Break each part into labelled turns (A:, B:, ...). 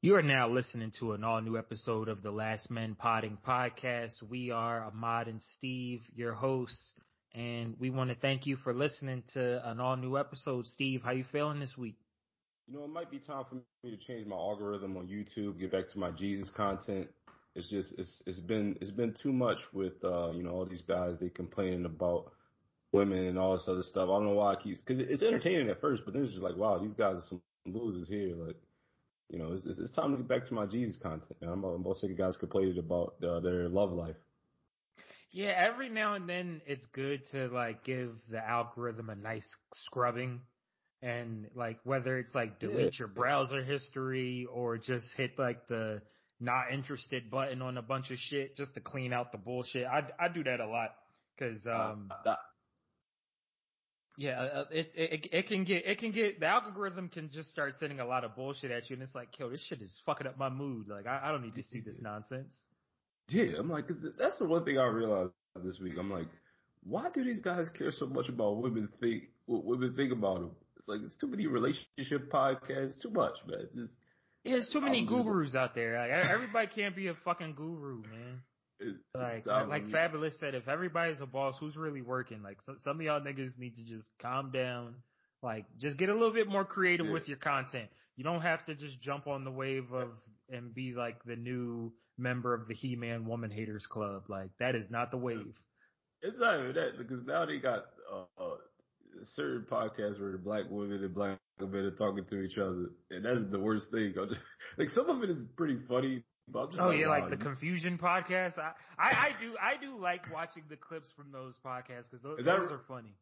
A: You are now listening to an all new episode of the Last Men Podding podcast. We are Ahmad and Steve, your hosts, and we want to thank you for listening to an all new episode. Steve, how you feeling this week?
B: You know, it might be time for me to change my algorithm on YouTube, get back to my Jesus content. It's just it's it's been it's been too much with uh, you know, all these guys they complaining about women and all this other stuff. I don't know why I keep because it's entertaining at first, but then it's just like, wow, these guys are some losers here. Like you know, it's, it's, it's time to get back to my Jesus content. I'm, I'm about sick of guys complaining about uh, their love life.
A: Yeah, every now and then it's good to like give the algorithm a nice scrubbing and like whether it's like delete yeah. your browser history or just hit like the not interested button on a bunch of shit just to clean out the bullshit. I I do that a lot because um uh, yeah, uh, it, it it can get it can get the algorithm can just start sending a lot of bullshit at you, and it's like, yo, this shit is fucking up my mood. Like, I, I don't need to see this nonsense.
B: Yeah, I'm like, cause that's the one thing I realized this week. I'm like, why do these guys care so much about women think what women think about them? It's like it's too many relationship podcasts, too much, man. It's just
A: yeah, there's too many gurus out there. Like, everybody can't be a fucking guru, man like like Fabolous said, if everybody's a boss, who's really working? Like so, some of y'all niggas need to just calm down. Like just get a little bit more creative yeah. with your content. You don't have to just jump on the wave of and be like the new member of the He-Man Woman Haters Club. Like that is not the wave.
B: It's not even that because now they got uh, uh, certain podcasts where the black women and black men are talking to each other, and that's the worst thing. Just, like some of it is pretty funny,
A: oh yeah, like the Confusion podcast. I, I, I do I do like watching the clips from those podcasts because those, those are funny.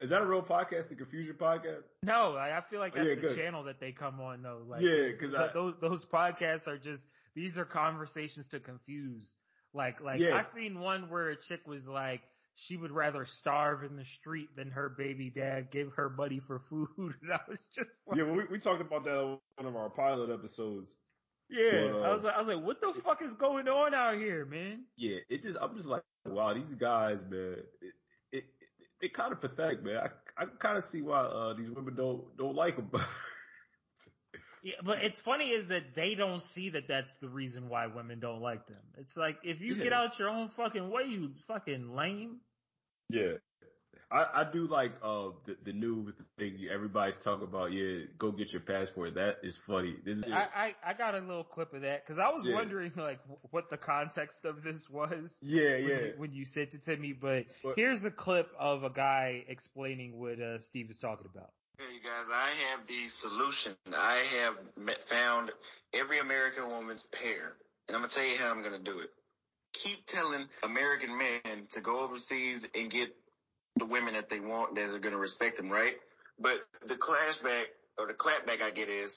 B: Is that a real podcast, the Confusion podcast?
A: No, I, I feel like oh, that's oh, yeah, the good. channel that they come on though. Like,
B: yeah, because
A: those those podcasts are just these are conversations to confuse. Like like yeah. I seen one where a chick was like she would rather starve in the street than her baby dad give her money for food. And I was just like,
B: yeah, we we talked about that on one of our pilot episodes.
A: Yeah, but, uh, I was like, I was like, what the fuck is going on out here, man?
B: Yeah, it just, I'm just like, wow, these guys, man, it, it, it, it kind of pathetic, man. I, I kind of see why uh, these women don't don't like them.
A: yeah, but it's funny is that they don't see that that's the reason why women don't like them. It's like if you yeah. get out your own fucking way, you fucking lame.
B: Yeah, I, I do like uh the, the new thing everybody's talking about. Yeah, go get your passport. That is funny. This is
A: I, I, I got a little clip of that because I was yeah. wondering like what the context of this was.
B: Yeah,
A: when
B: yeah.
A: You, when you sent it to me, but, but here's a clip of a guy explaining what uh, Steve is talking about.
C: Hey you guys, I have the solution. I have met, found every American woman's pair, and I'm gonna tell you how I'm gonna do it. Keep telling American men to go overseas and get the women that they want that are going to respect them, right? But the clashback or the clapback I get is,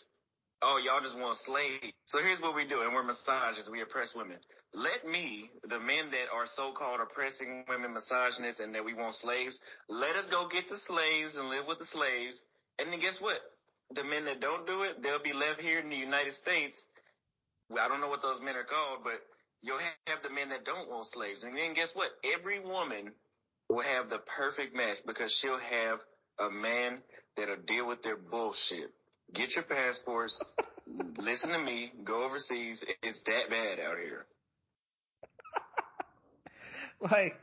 C: oh, y'all just want slaves. So here's what we do, and we're misogynist. We oppress women. Let me, the men that are so-called oppressing women, misogynists, and that we want slaves, let us go get the slaves and live with the slaves. And then guess what? The men that don't do it, they'll be left here in the United States. I don't know what those men are called, but you'll have the men that don't want slaves. And then guess what? Every woman will have the perfect match because she'll have a man that'll deal with their bullshit. Get your passports. listen to me. Go overseas. It's that bad out here.
A: like,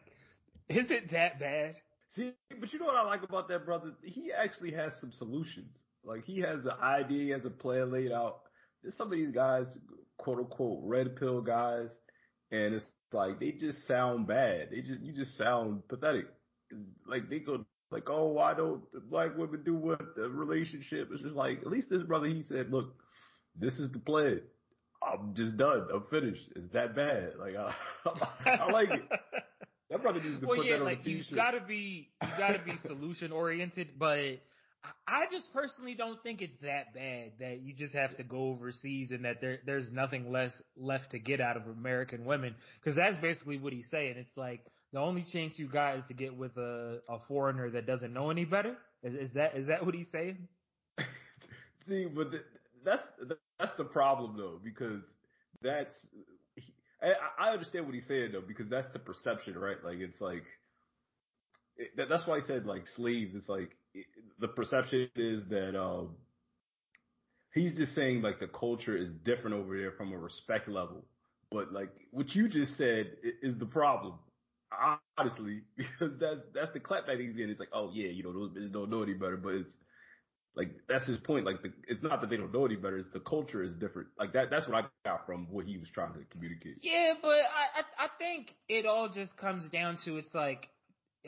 A: is it that bad?
B: See, but you know what I like about that brother? He actually has some solutions. Like he has an idea, he has a plan laid out. Just some of these guys, quote unquote, red pill guys, and it's like they just sound bad. They just you just sound pathetic. Like they go like, oh, why don't black women do what the relationship? It's just like at least this brother he said, look, this is the plan. I'm just done. I'm finished. It's that bad. Like I, I like it. That brother needs to
A: well,
B: put
A: yeah,
B: that on
A: like,
B: a t-shirt.
A: You gotta be, you gotta be solution oriented, but I just personally don't think it's that bad that you just have to go overseas and that there there's nothing less left to get out of American women because that's basically what he's saying. It's like the only chance you got is to get with a, a foreigner that doesn't know any better. Is, is that is that what he's saying?
B: See, but the, that's that's the problem though because that's he, I, I understand what he's saying though because that's the perception, right? Like it's like it, that's why I said like sleeves. It's like the perception is that um, he's just saying like the culture is different over there from a respect level. But like what you just said is the problem. Honestly, because that's that's the clapback he's getting. It's like, oh yeah, you know, those bitches don't know any better, but it's like that's his point. Like the, it's not that they don't know any better; it's the culture is different. Like that. That's what I got from what he was trying to communicate.
A: Yeah, but I I, I think it all just comes down to it's like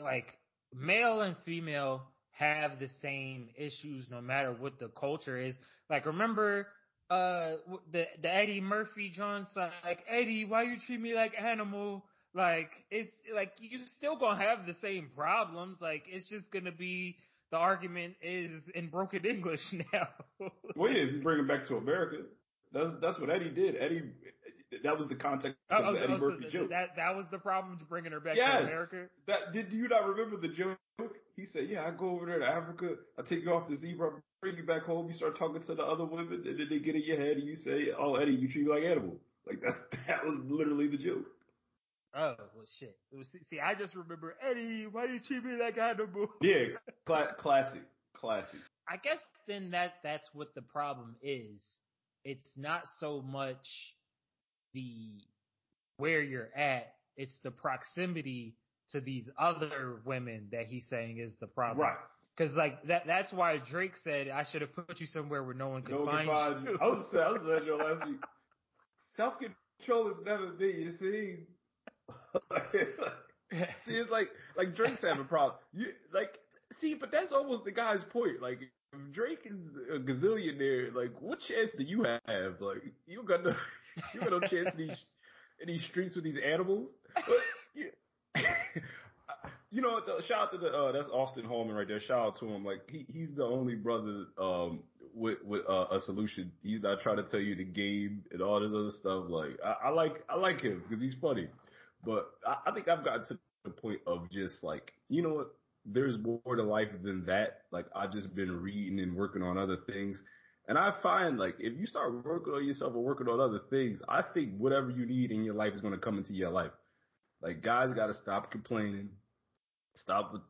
A: like male and female have the same issues no matter what the culture is. Like remember uh the the Eddie Murphy John's like Eddie, why you treat me like animal? Like it's like you still gonna have the same problems. Like it's just gonna be the argument is in broken English now.
B: well, yeah, you bring it back to America, that's that's what Eddie did. Eddie, that was the context of oh, the Eddie oh, Murphy
A: so
B: joke.
A: That that was the problem to bringing her back
B: yes,
A: to America.
B: That did you not remember the joke? He said, "Yeah, I go over there to Africa. I take you off the zebra, bring you back home. You start talking to the other women, and then they get in your head, and you say, "Oh, Eddie, you treat me like animal." Like that's that was literally the joke.
A: Oh well, shit. It was see. I just remember Eddie. Why do you treat me like animal?
B: Yeah, cl- classic, classic.
A: I guess then that that's what the problem is. It's not so much the where you're at. It's the proximity to these other women that he's saying is the problem.
B: Right.
A: Cause like that, that's why Drake said, I should have put you somewhere where no one could no find, find you. you. I
B: was, I was saying your last week. Self control has never been your thing. see, it's like, like Drake's having a problem. You, like, see, but that's almost the guy's point. Like, if Drake is a gazillionaire, like, what chance do you have? Like, you got no, you got no chance in these, in these streets with these animals. But, you, you know, what, shout out to the uh, that's Austin Holman right there. Shout out to him. Like he he's the only brother um with with uh, a solution. He's not trying to tell you the game and all this other stuff. Like I, I like I like him because he's funny. But I, I think I've gotten to the point of just like you know what. There's more to life than that. Like I've just been reading and working on other things. And I find like if you start working on yourself or working on other things, I think whatever you need in your life is going to come into your life. Like guys got to stop complaining, stop with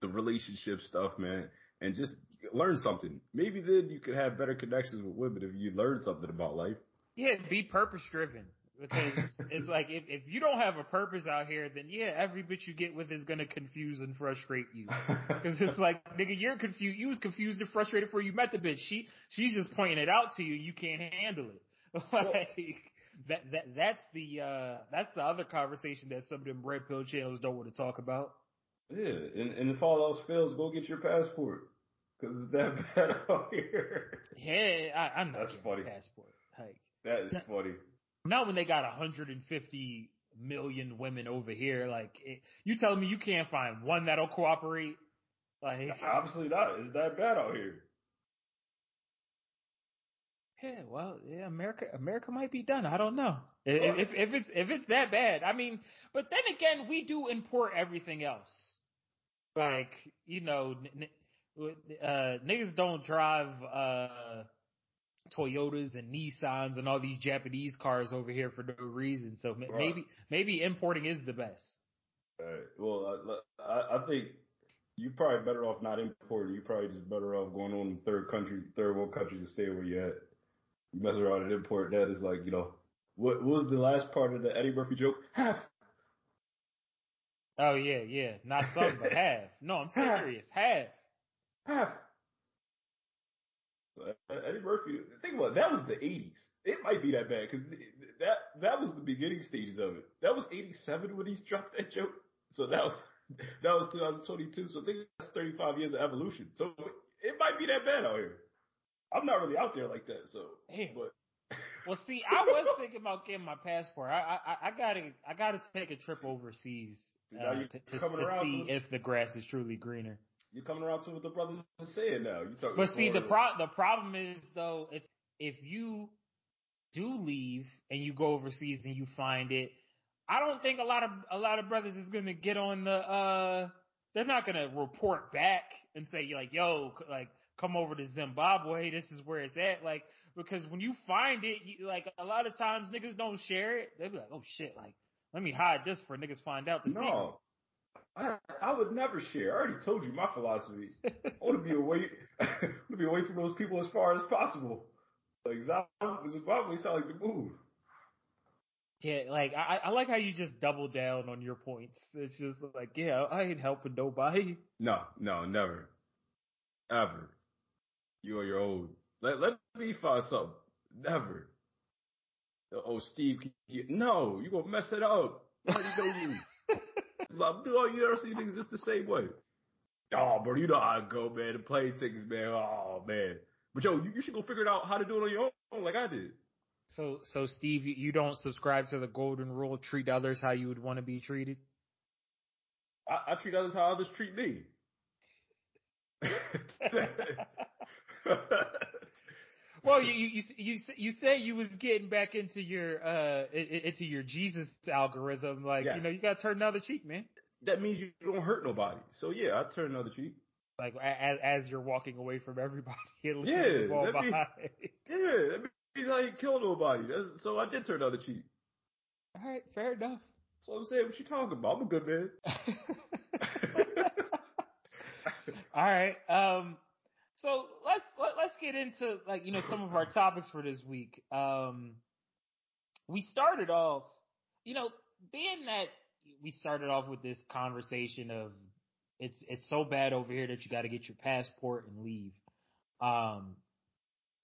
B: the relationship stuff, man, and just learn something. Maybe then you could have better connections with women if you learn something about life.
A: Yeah, be purpose driven. Because it's like if, if you don't have a purpose out here, then yeah, every bitch you get with is gonna confuse and frustrate you. Because it's like, nigga, you're confused. You was confused and frustrated before you met the bitch. She she's just pointing it out to you. You can't handle it. like, that that that's the uh that's the other conversation that some of them red pill channels don't want to talk about.
B: Yeah, and, and if all else fails, go get your passport because it's that bad out here.
A: Yeah, I, am not that's funny. passport. Like
B: that is
A: not,
B: funny.
A: Not when they got 150 million women over here. Like it, you telling me you can't find one that'll cooperate? Like
B: obviously not. It's that bad out here.
A: Yeah, well, yeah, America, America might be done. I don't know if, if, if it's if it's that bad. I mean, but then again, we do import everything else. Like you know, n- uh, niggas don't drive uh, Toyotas and Nissans and all these Japanese cars over here for no reason. So right. maybe maybe importing is the best.
B: Right. Well, I, I think you're probably better off not importing. You're probably just better off going on third country, third world countries to stay where you're at you mess around and import that is like, you know, what, what was the last part of the Eddie Murphy joke? Half.
A: Oh yeah, yeah. Not some, but half. No, I'm serious. Half.
B: Half. Uh, Eddie Murphy, think about it, that was the 80s. It might be that bad because that that was the beginning stages of it. That was 87 when he dropped that joke. So that was that was 2022. So I think that's 35 years of evolution. So it might be that bad out here. I'm not really out there like that, so. Damn. But.
A: well, see, I was thinking about getting my passport. I I, I gotta I gotta take a trip overseas uh, to, to, to see if the grass is truly greener.
B: You're coming around to what the brothers are saying now. You talking.
A: But see, the pro the problem is though, it's if you do leave and you go overseas and you find it, I don't think a lot of a lot of brothers is gonna get on the. uh They're not gonna report back and say like, "Yo, like." come over to Zimbabwe. This is where it's at. Like, because when you find it, you, like a lot of times niggas don't share it. They be like, oh shit, like, let me hide this for niggas find out the no.
B: I, I would never share. I already told you my philosophy. I want to be away, I want to be away from those people as far as possible. Like Zimbabwe sound like the move.
A: Yeah, like I, I like how you just double down on your points. It's just like, yeah, I ain't helping nobody.
B: No, no, never, ever. You are your own. Let let me find something. Never. Oh, oh, Steve, you, no, you gonna mess it up. I already know you. like, oh, you ever see niggas just the same way? Oh, bro, you know how I go, man. The plane tickets, man. Oh, man. But yo, you, you should go figure it out how to do it on your own, like I did.
A: So, so Steve, you don't subscribe to the golden rule: treat others how you would want to be treated.
B: I, I treat others how others treat me.
A: well, you, you you you say you was getting back into your uh into your Jesus algorithm, like yes. you know you got to turn another cheek, man.
B: That means you don't hurt nobody. So yeah, I turn another cheek.
A: Like as as you're walking away from everybody,
B: yeah, that means, yeah, that means I ain't killed nobody. That's, so I did turn another cheek.
A: All right, fair enough.
B: So what I'm saying. What you talking about? I'm a good man.
A: All right. Um, so let's let, us let us get into like you know some of our topics for this week. Um, we started off, you know, being that we started off with this conversation of it's it's so bad over here that you got to get your passport and leave. Um,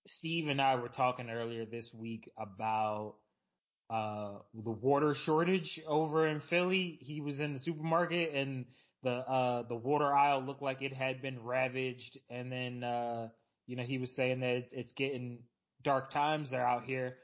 A: Steve and I were talking earlier this week about uh, the water shortage over in Philly. He was in the supermarket and the uh the water aisle looked like it had been ravaged and then uh you know he was saying that it's getting dark times are out here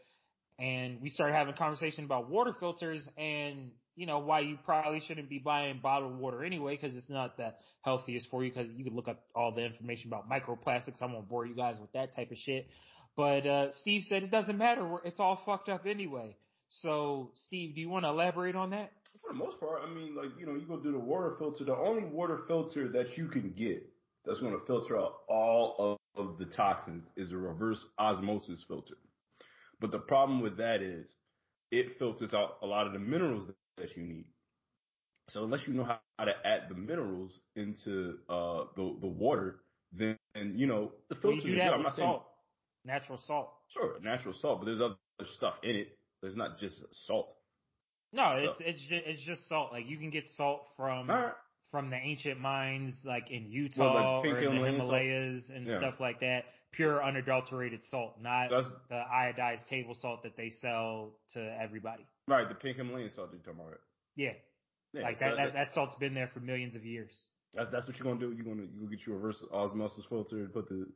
A: and we started having a conversation about water filters and you know why you probably shouldn't be buying bottled water anyway because it's not the healthiest for you because you can look up all the information about microplastics. I won't bore you guys with that type of shit. But uh Steve said it doesn't matter. It's all fucked up anyway. So, Steve, do you want to elaborate on that?
B: For the most part, I mean, like, you know, you go do the water filter. The only water filter that you can get that's going to filter out all of, the toxins is a reverse osmosis filter. But the problem with that is it filters out a lot of the minerals that you need. So unless you know how to add the minerals into uh, the the water, then you know the filters.
A: Well, you do that with salt, natural salt.
B: Sure, natural salt, but there's other stuff in it it's not just salt.
A: No, so. it's it's just, it's just salt. Like you can get salt from right. from the ancient mines, like in Utah well, like or in the Himalayas salt. and yeah. stuff like that. Pure unadulterated salt, not That's, the iodized table salt that they sell to everybody.
B: Right, the pink Himalayan salt you're talking about.
A: Yeah. yeah like so that, that, that salt's been there for millions of years.
B: That's that's what you're gonna do. You're gonna you get you a reverse osmosis filter and put the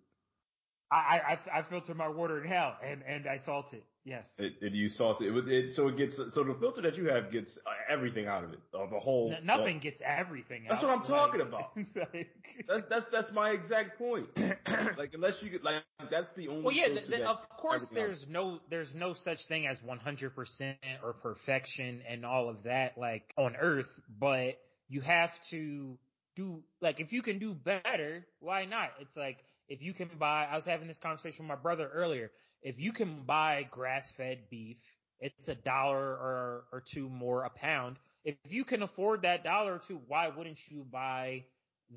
A: I, I, I filter my water in hell and, and I salt it. Yes.
B: It, it you salt it. It, it. So it gets, so the filter that you have gets everything out of it. Of the whole.
A: N- nothing gets everything out.
B: That's what I'm talking about. that's, that's, that's my exact point. like unless you get, like, that's the only.
A: Well, yeah, the, the, of course there's no, there's no such thing as 100% or perfection and all of that, like on earth, but you have to do, like if you can do better, why not? It's like, if you can buy, I was having this conversation with my brother earlier. If you can buy grass fed beef, it's a dollar or, or two more a pound. If you can afford that dollar or two, why wouldn't you buy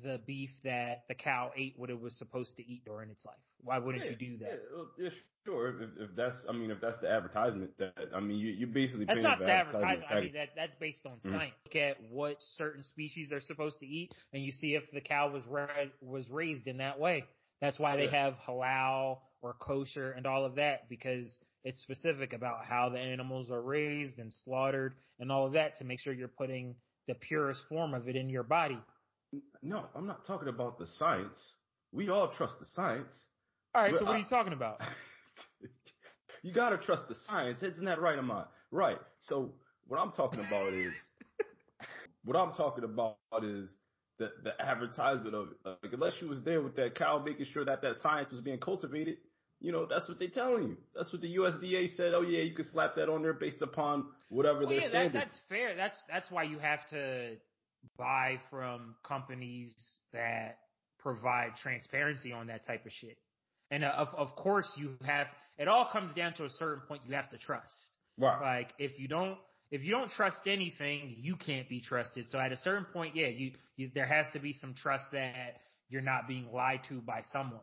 A: the beef that the cow ate what it was supposed to eat during its life? Why wouldn't
B: yeah,
A: you do that?
B: Yeah, yeah sure. If, if, that's, I mean, if that's the advertisement, that I mean, you you're basically
A: that's not the advertisement. I mean, that that's based on mm-hmm. science. Look at what certain species are supposed to eat, and you see if the cow was ra- was raised in that way. That's why they have halal or kosher and all of that because it's specific about how the animals are raised and slaughtered and all of that to make sure you're putting the purest form of it in your body.
B: No, I'm not talking about the science. We all trust the science.
A: All right, but so what I, are you talking about?
B: you got to trust the science. Isn't that right, Ahmad? Right. So what I'm talking about is what I'm talking about is the the advertisement of it. Like unless you was there with that cow, making sure that that science was being cultivated, you know, that's what they're telling you. That's what the USDA said. Oh yeah, you can slap that on there based upon whatever well, their yeah, standards.
A: That, that's fair. That's that's why you have to buy from companies that provide transparency on that type of shit. And uh, of of course you have. It all comes down to a certain point. You have to trust.
B: Right.
A: Like if you don't if you don't trust anything, you can't be trusted. So at a certain point, yeah, you, you there has to be some trust that you're not being lied to by someone.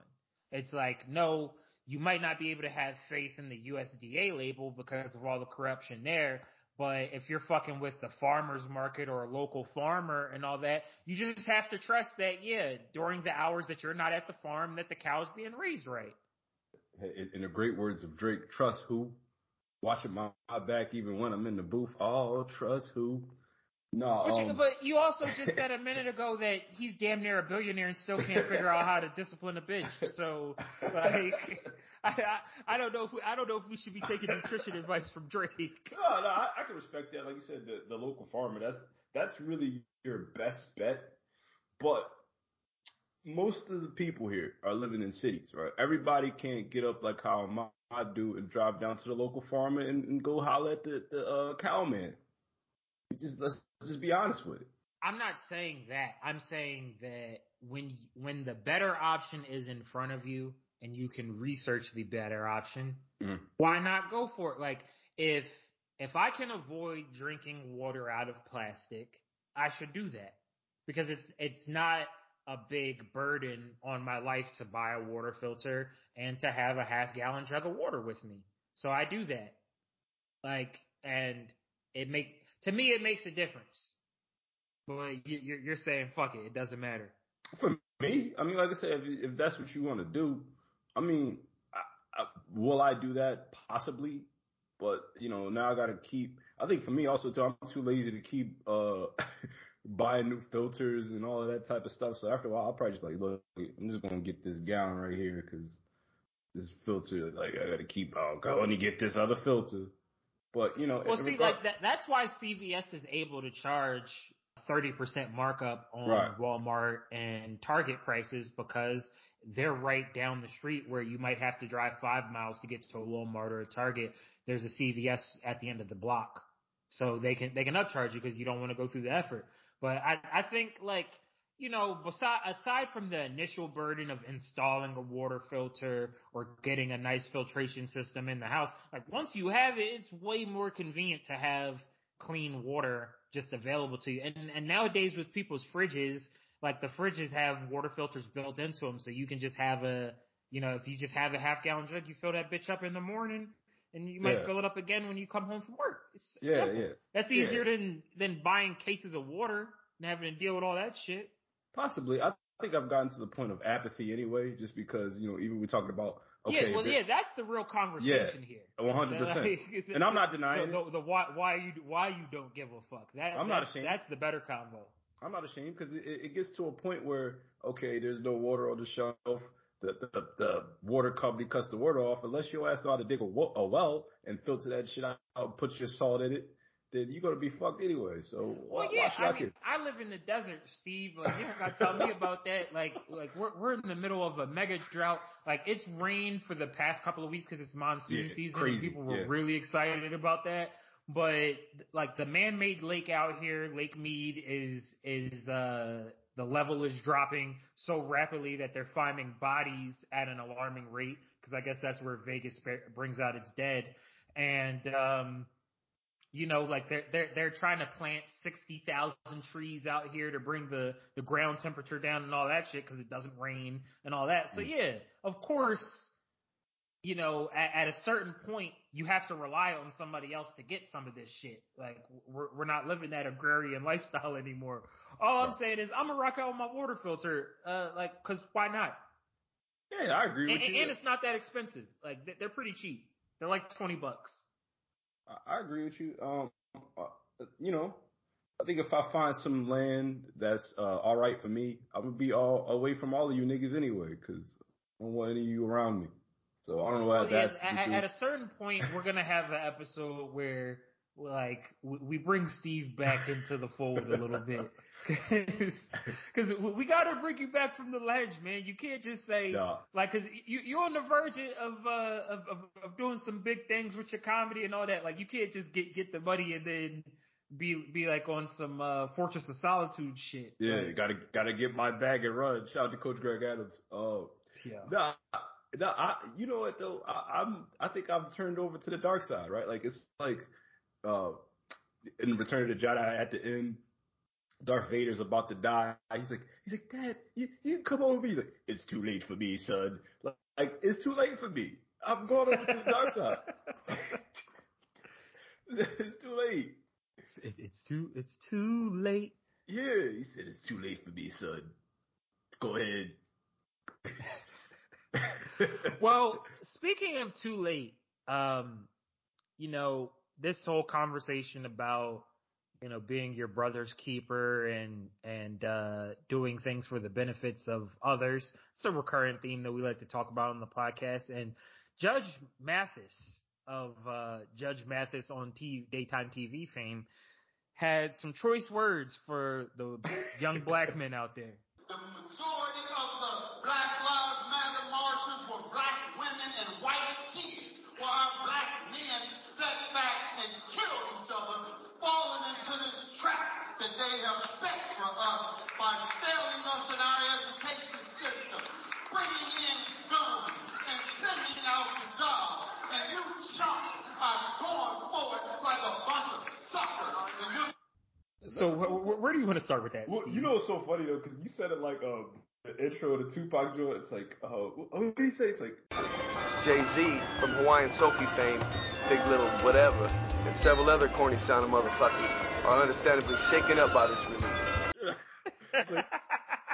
A: It's like, no, you might not be able to have faith in the USDA label because of all the corruption there. But if you're fucking with the farmer's market or a local farmer and all that, you just have to trust that, yeah, during the hours that you're not at the farm, that the cow's being raised right.
B: In the great words of Drake, trust who? Watching my, back even when I'm in the booth. Oh, trust who? No,
A: but,
B: um,
A: you, but you also just said a minute ago that he's damn near a billionaire and still can't figure out how to discipline a bitch. So, like, I, I, I don't know if we, I don't know if we should be taking nutrition advice from Drake.
B: No, no, I, I can respect that. Like you said, the, the local farmer. That's that's really your best bet. But most of the people here are living in cities, right? Everybody can't get up like how I do and drive down to the local farmer and, and go holler at the, the uh, cowman. Just let's just be honest with it.
A: I'm not saying that. I'm saying that when when the better option is in front of you and you can research the better option, mm. why not go for it? Like if if I can avoid drinking water out of plastic, I should do that because it's it's not a big burden on my life to buy a water filter and to have a half gallon jug of water with me. So I do that. Like, and it makes, to me, it makes a difference. But you, you're saying, fuck it, it doesn't matter.
B: For me, I mean, like I said, if, if that's what you want to do, I mean, I, I, will I do that? Possibly. But, you know, now I got to keep, I think for me also too, I'm too lazy to keep, uh, buying new filters and all of that type of stuff. So after a while, I'll probably just like, look, I'm just going to get this gallon right here because this filter, like, I got to keep, I'll go and get this other filter. But, you know,
A: well, see, regard- like that, that's why CVS is able to charge 30% markup on right. Walmart and Target prices because they're right down the street where you might have to drive five miles to get to a Walmart or a Target. There's a CVS at the end of the block. So they can, they can upcharge you because you don't want to go through the effort. But I, I think like, you know, beside, aside from the initial burden of installing a water filter or getting a nice filtration system in the house, like once you have it, it's way more convenient to have clean water just available to you. And, and nowadays with people's fridges, like the fridges have water filters built into them. So you can just have a, you know, if you just have a half gallon jug, you fill that bitch up in the morning and you might yeah. fill it up again when you come home from work. It's
B: yeah, simple. yeah.
A: That's easier yeah. than, than buying cases of water and having to deal with all that shit.
B: Possibly. I think I've gotten to the point of apathy anyway, just because, you know, even we're talking about, okay.
A: Yeah, well, yeah, that's the real conversation
B: yeah, here. 100%. and I'm not denying
A: the, the, the, why, why you, why you don't give a fuck. That, I'm not ashamed. That's the better combo.
B: I'm not ashamed because it, it gets to a point where, okay, there's no water on the shelf. The, the, the water company cuts the water off unless your ass know how to dig a, a well and filter that shit out, put your salt in it then you're gonna be fucked anyway. So
A: well,
B: why,
A: yeah,
B: why
A: I mean, I live in the desert, Steve. Like you gotta tell me about that. Like, like we're we're in the middle of a mega drought. Like it's rained for the past couple of weeks because it's monsoon
B: yeah,
A: season,
B: crazy.
A: and people were
B: yeah.
A: really excited about that. But like the man-made lake out here, Lake Mead is is uh the level is dropping so rapidly that they're finding bodies at an alarming rate because I guess that's where Vegas brings out its dead. And um you know, like they're they're they're trying to plant sixty thousand trees out here to bring the the ground temperature down and all that shit because it doesn't rain and all that. So mm. yeah, of course, you know, at, at a certain point, you have to rely on somebody else to get some of this shit. Like we're we're not living that agrarian lifestyle anymore. All I'm saying is I'm gonna rock out with my water filter, uh, like because why not?
B: Yeah, I agree with
A: and,
B: you.
A: And it's not that expensive. Like they're pretty cheap. They're like twenty bucks.
B: I agree with you. Um, uh, you know, I think if I find some land that's uh, all right for me, I'm gonna be all away from all of you niggas anyway, because I don't want any of you around me. So I don't know well,
A: that. Yeah, at, at, a certain point, we're gonna have an episode where like we bring Steve back into the fold a little bit because we got to bring you back from the ledge, man. You can't just say no. like because you you're on the verge of, uh, of of of doing some big things with your comedy and all that. Like you can't just get get the money and then be be like on some uh, Fortress of Solitude shit.
B: Yeah, like, gotta gotta get my bag and run. Shout out to Coach Greg Adams. Oh, yeah. Nah, nah, I, you know what though? I, I'm I think I've turned over to the dark side, right? Like it's like uh, in Return of the Jedi at the end, Darth Vader's about to die. He's like, he's like, Dad, you, you come over. Me. He's like, it's too late for me, son. Like it's too late for me. I'm going over to the dark side. it's too late.
A: It, it's too. It's too late.
B: Yeah, he said it's too late for me, son. Go ahead.
A: well, speaking of too late, um, you know, this whole conversation about you know being your brother's keeper and and uh, doing things for the benefits of others. It's a recurrent theme that we like to talk about on the podcast. And Judge Mathis of uh, Judge Mathis on TV, daytime TV fame had some choice words for the young black men out there.
D: The majority of the Black Lives Matter marches were black women and white kids, while our black men sat back and killed each other, falling into this trap that they have set for us by failing us in our education system, bringing in guns and sending out the jobs. And you chumps are going forward like a bunch of suckers.
A: So wh- where do you want to start with that?
B: Well,
A: Steve?
B: you know what's so funny though, because you said it like um, the intro to Tupac joint. It's like, uh, what did he say? It's like
E: Jay Z from Hawaiian Sophie fame, Big Little Whatever, and several other corny sounding motherfuckers are understandably shaken up by this release.
B: like,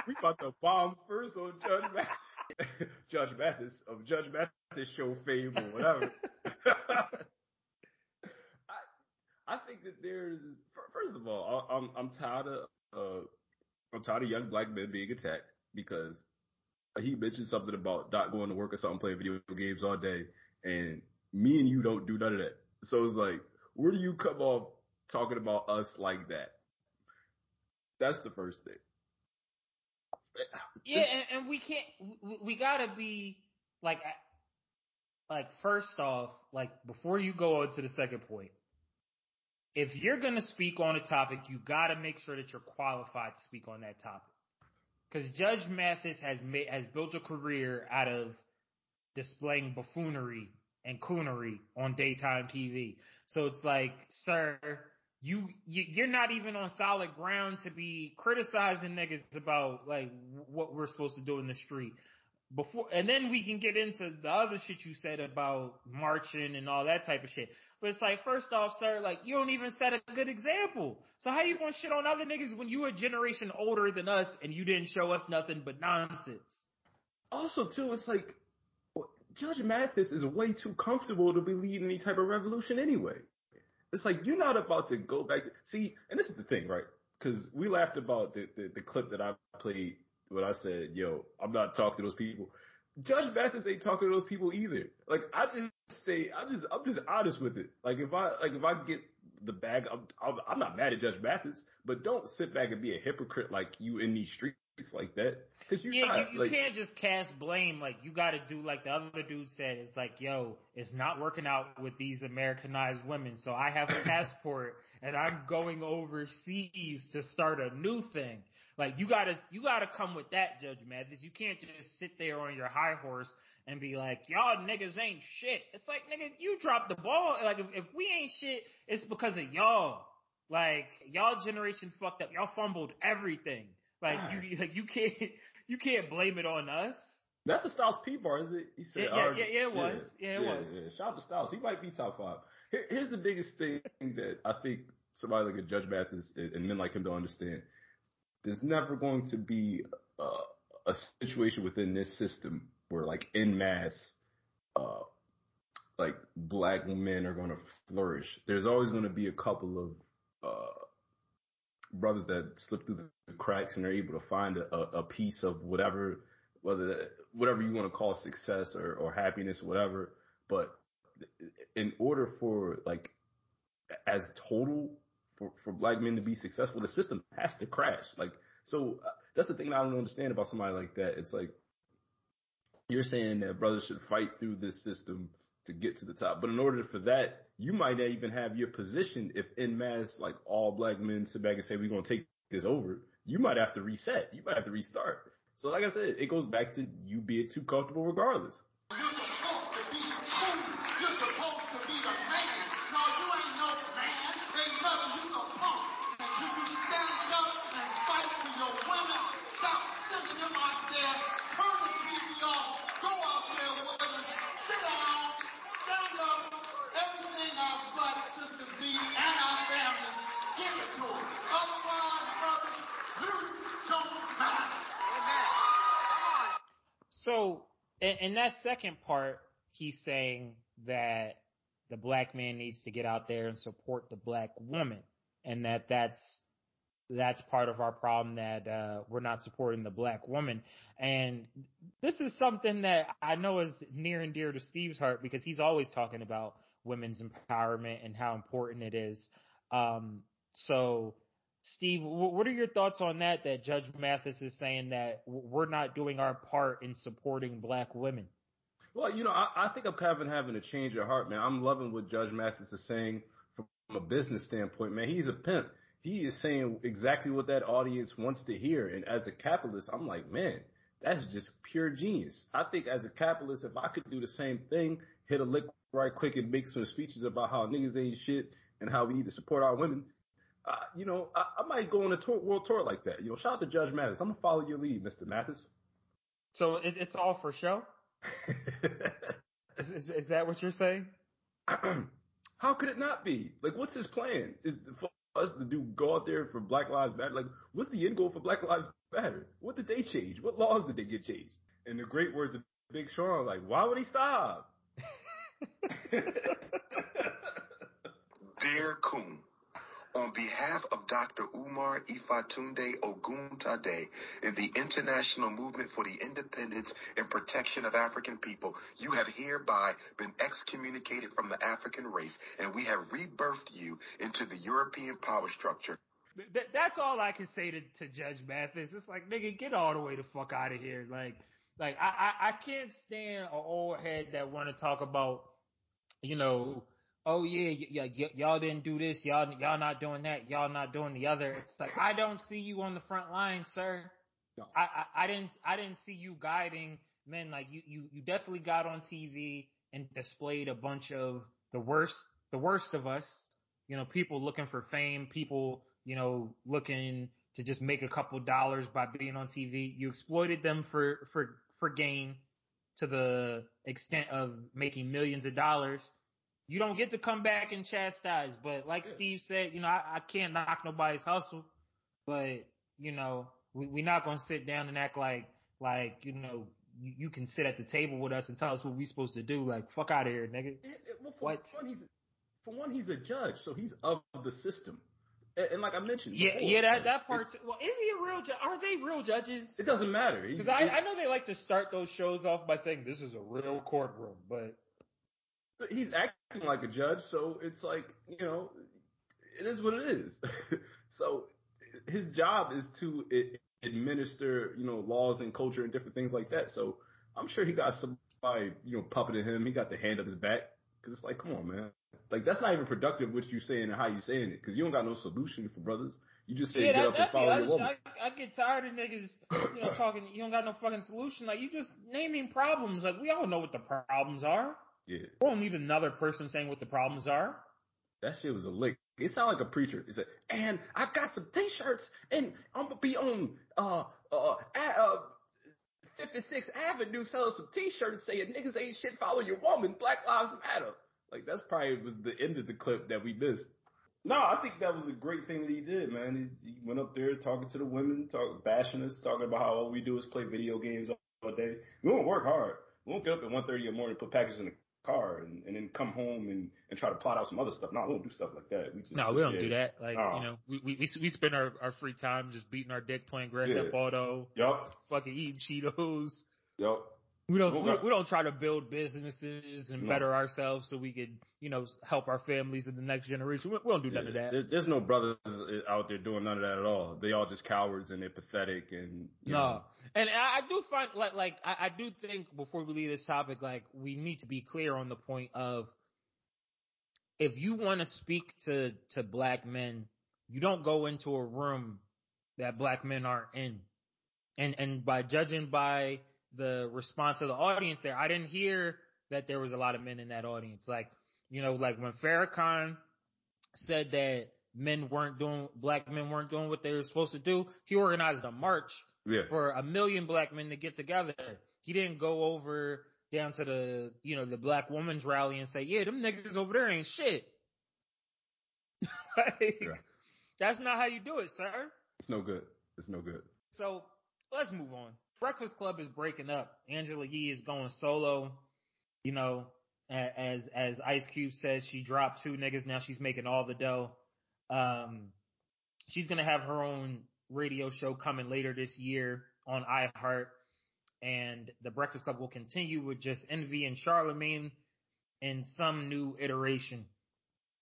B: we about to bomb first on Judge Mathis, Judge Mathis of Judge Mathis show fame or whatever. I, I think that there's first of all, I'm I'm tired of uh, I'm tired of young black men being attacked because he mentioned something about not going to work or something, playing video games all day, and me and you don't do none of that. So it's like, where do you come off talking about us like that? That's the first thing.
A: Yeah, and, and we can't. We, we gotta be like, like first off, like before you go on to the second point, if you're gonna speak on a topic, you gotta make sure that you're qualified to speak on that topic. Because Judge Mathis has has built a career out of displaying buffoonery and coonery on daytime TV. So it's like, sir, you, you you're not even on solid ground to be criticizing niggas about like what we're supposed to do in the street before and then we can get into the other shit you said about marching and all that type of shit. But it's like first off, sir, like you don't even set a good example. So how you gonna shit on other niggas when you a generation older than us and you didn't show us nothing but nonsense?
B: Also, too, it's like Judge Mathis is way too comfortable to be leading any type of revolution anyway. It's like you're not about to go back to see, and this is the thing, right? Because we laughed about the, the the clip that I played when I said, "Yo, I'm not talking to those people." Judge Mathis ain't talking to those people either. Like I just say, I just I'm just honest with it. Like if I like if I get the bag, I'm I'm, I'm not mad at Judge Mathis, but don't sit back and be a hypocrite like you in these streets like that. Cause you
A: yeah,
B: not,
A: you, you
B: like,
A: can't just cast blame. Like you got to do like the other dude said. It's like, yo, it's not working out with these Americanized women, so I have a passport and I'm going overseas to start a new thing. Like you gotta, you gotta come with that, Judge Mathis. You can't just sit there on your high horse and be like, y'all niggas ain't shit. It's like, nigga, you dropped the ball. Like if, if we ain't shit, it's because of y'all. Like y'all generation fucked up. Y'all fumbled everything. Like you, like you can't, you can't blame it on us.
B: That's a Styles P bar, is it? He said,
A: yeah, yeah, yeah, yeah, it was. Yeah, yeah it
B: yeah,
A: was.
B: Yeah. Shout out to Styles. He might be top five. Here, here's the biggest thing that I think somebody like a Judge Mathis and men like him don't understand. There's never going to be uh, a situation within this system where, like, in mass, uh, like black men are going to flourish. There's always going to be a couple of uh, brothers that slip through the cracks and are able to find a, a piece of whatever, whether whatever you want to call success or, or happiness, whatever. But in order for like as total for, for black men to be successful, the system has to crash. Like so, uh, that's the thing I don't understand about somebody like that. It's like you're saying that brothers should fight through this system to get to the top. But in order for that, you might not even have your position if in mass, like all black men sit back and say, we're going to take this over. You might have to reset. You might have to restart. So like I said, it goes back to you being too comfortable regardless.
A: That second part, he's saying that the black man needs to get out there and support the black woman, and that that's that's part of our problem that uh, we're not supporting the black woman. And this is something that I know is near and dear to Steve's heart because he's always talking about women's empowerment and how important it is. Um, so, Steve, what are your thoughts on that? That Judge Mathis is saying that we're not doing our part in supporting black women.
B: Well, you know, I, I think I'm kind of having a change of heart, man. I'm loving what Judge Mathis is saying from a business standpoint, man. He's a pimp. He is saying exactly what that audience wants to hear. And as a capitalist, I'm like, man, that's just pure genius. I think as a capitalist, if I could do the same thing, hit a lick right quick and make some speeches about how niggas ain't shit and how we need to support our women, uh, you know, I, I, might go on a tour, world tour like that. You know, shout out to Judge Mathis. I'm gonna follow your lead, Mr. Mathis.
A: So it, it's all for show. is, is, is, that what you're saying?
B: How could it not be? Like, what's his plan? Is for us to do go out there for Black Lives Matter? Like, what's the end goal for Black Lives Matter? What did they change? What laws did they get changed? And the great words of Big Sean, like, why would he stop?
C: Dear Coon, on behalf of Dr. Umar Ifatunde Oguntade and the International Movement for the Independence and Protection of African People, you have hereby been excommunicated from the African race, and we have rebirthed you into the European power structure.
A: that's all I can say to, to Judge Mathis. It's like, nigga, get all the way the fuck out of here. Like, like I, I, I can't stand an old head that want to talk about, you know, oh yeah, y- y- y'all didn't do this, y'all y'all not doing that, y'all not doing the other. It's like I don't see you on the front line, sir. No. I, I I didn't I didn't see you guiding men like you you you definitely got on TV and displayed a bunch of the worst the worst of us. You know, people looking for fame, people you know looking to just make a couple dollars by being on TV. You exploited them for for for gain to the extent of making millions of dollars you don't get to come back and chastise. But like yeah. Steve said, you know, I, I, can't knock nobody's hustle, but you know, we, we're not gonna sit down and act like like you know you, you, can sit at the table with us and tell us what we're supposed to do. Like fuck out of here, nigga.
B: It, it, well, for what? One, he's for one, he's a judge, so he's of the system. And, and like I mentioned,
A: yeah, before, yeah, that that part. Well, is he a real judge? Are they real judges?
B: It doesn't matter
A: because I, I know they like to start those shows off by saying this is a real courtroom, but
B: he's acting like a judge, so it's like you know, it is what it is. so his job is to administer you know laws and culture and different things like that. So I'm sure he got somebody you know puppeting him. He got the hand up his back because it's like, come on, man. Like that's not even productive what you're saying and how you saying it because you don't got no solution for brothers. You just say
A: yeah,
B: get
A: that,
B: up and follow your woman.
A: I, I, get tired of niggas, you know, talking. You don't got no fucking solution. Like you just naming problems. Like we all know what the problems are.
B: Yeah.
A: We don't need another person saying what the problems are.
B: That shit was a lick. It sounded like a preacher. He said, and I got some t-shirts and I'm gonna be on, uh, uh, at, uh, 56th Avenue selling some t-shirts saying niggas ain't shit, follow your woman, Black Lives Matter. Like that's probably was the end of the clip that we missed. No, I think that was a great thing that he did, man. He, he went up there talking to the women, talking, bashing us, talking about how all we do is play video games all day. We won't work hard. We won't get up at 1.30 in the morning and put packages in the car and, and then come home and, and try to plot out some other stuff. No, we don't do stuff like that.
A: We just no, we don't do that. Like you know, we we we spend our, our free time just beating our dick playing Grand Theft Auto.
B: Yup.
A: Fucking eating Cheetos.
B: Yup.
A: We don't we, we, don't try to build businesses and no. better ourselves so we could you know help our families in the next generation. We, we don't do yeah. none of that.
B: There, there's no brothers out there doing none of that at all. They all just cowards and they're pathetic and no. Know.
A: And I, I do find like like I, I do think before we leave this topic, like we need to be clear on the point of if you want to speak to to black men, you don't go into a room that black men aren't in. And and by judging by the response of the audience there. I didn't hear that there was a lot of men in that audience. Like, you know, like when Farrakhan said that men weren't doing, black men weren't doing what they were supposed to do, he organized a march
B: yeah.
A: for a million black men to get together. He didn't go over down to the, you know, the black woman's rally and say, yeah, them niggas over there ain't shit. like, yeah. That's not how you do it, sir.
B: It's no good. It's no good.
A: So let's move on. Breakfast Club is breaking up. Angela Yee is going solo. You know, as as Ice Cube says, she dropped two niggas. Now she's making all the dough. Um, she's gonna have her own radio show coming later this year on iHeart, and the Breakfast Club will continue with just Envy and Charlemagne in some new iteration.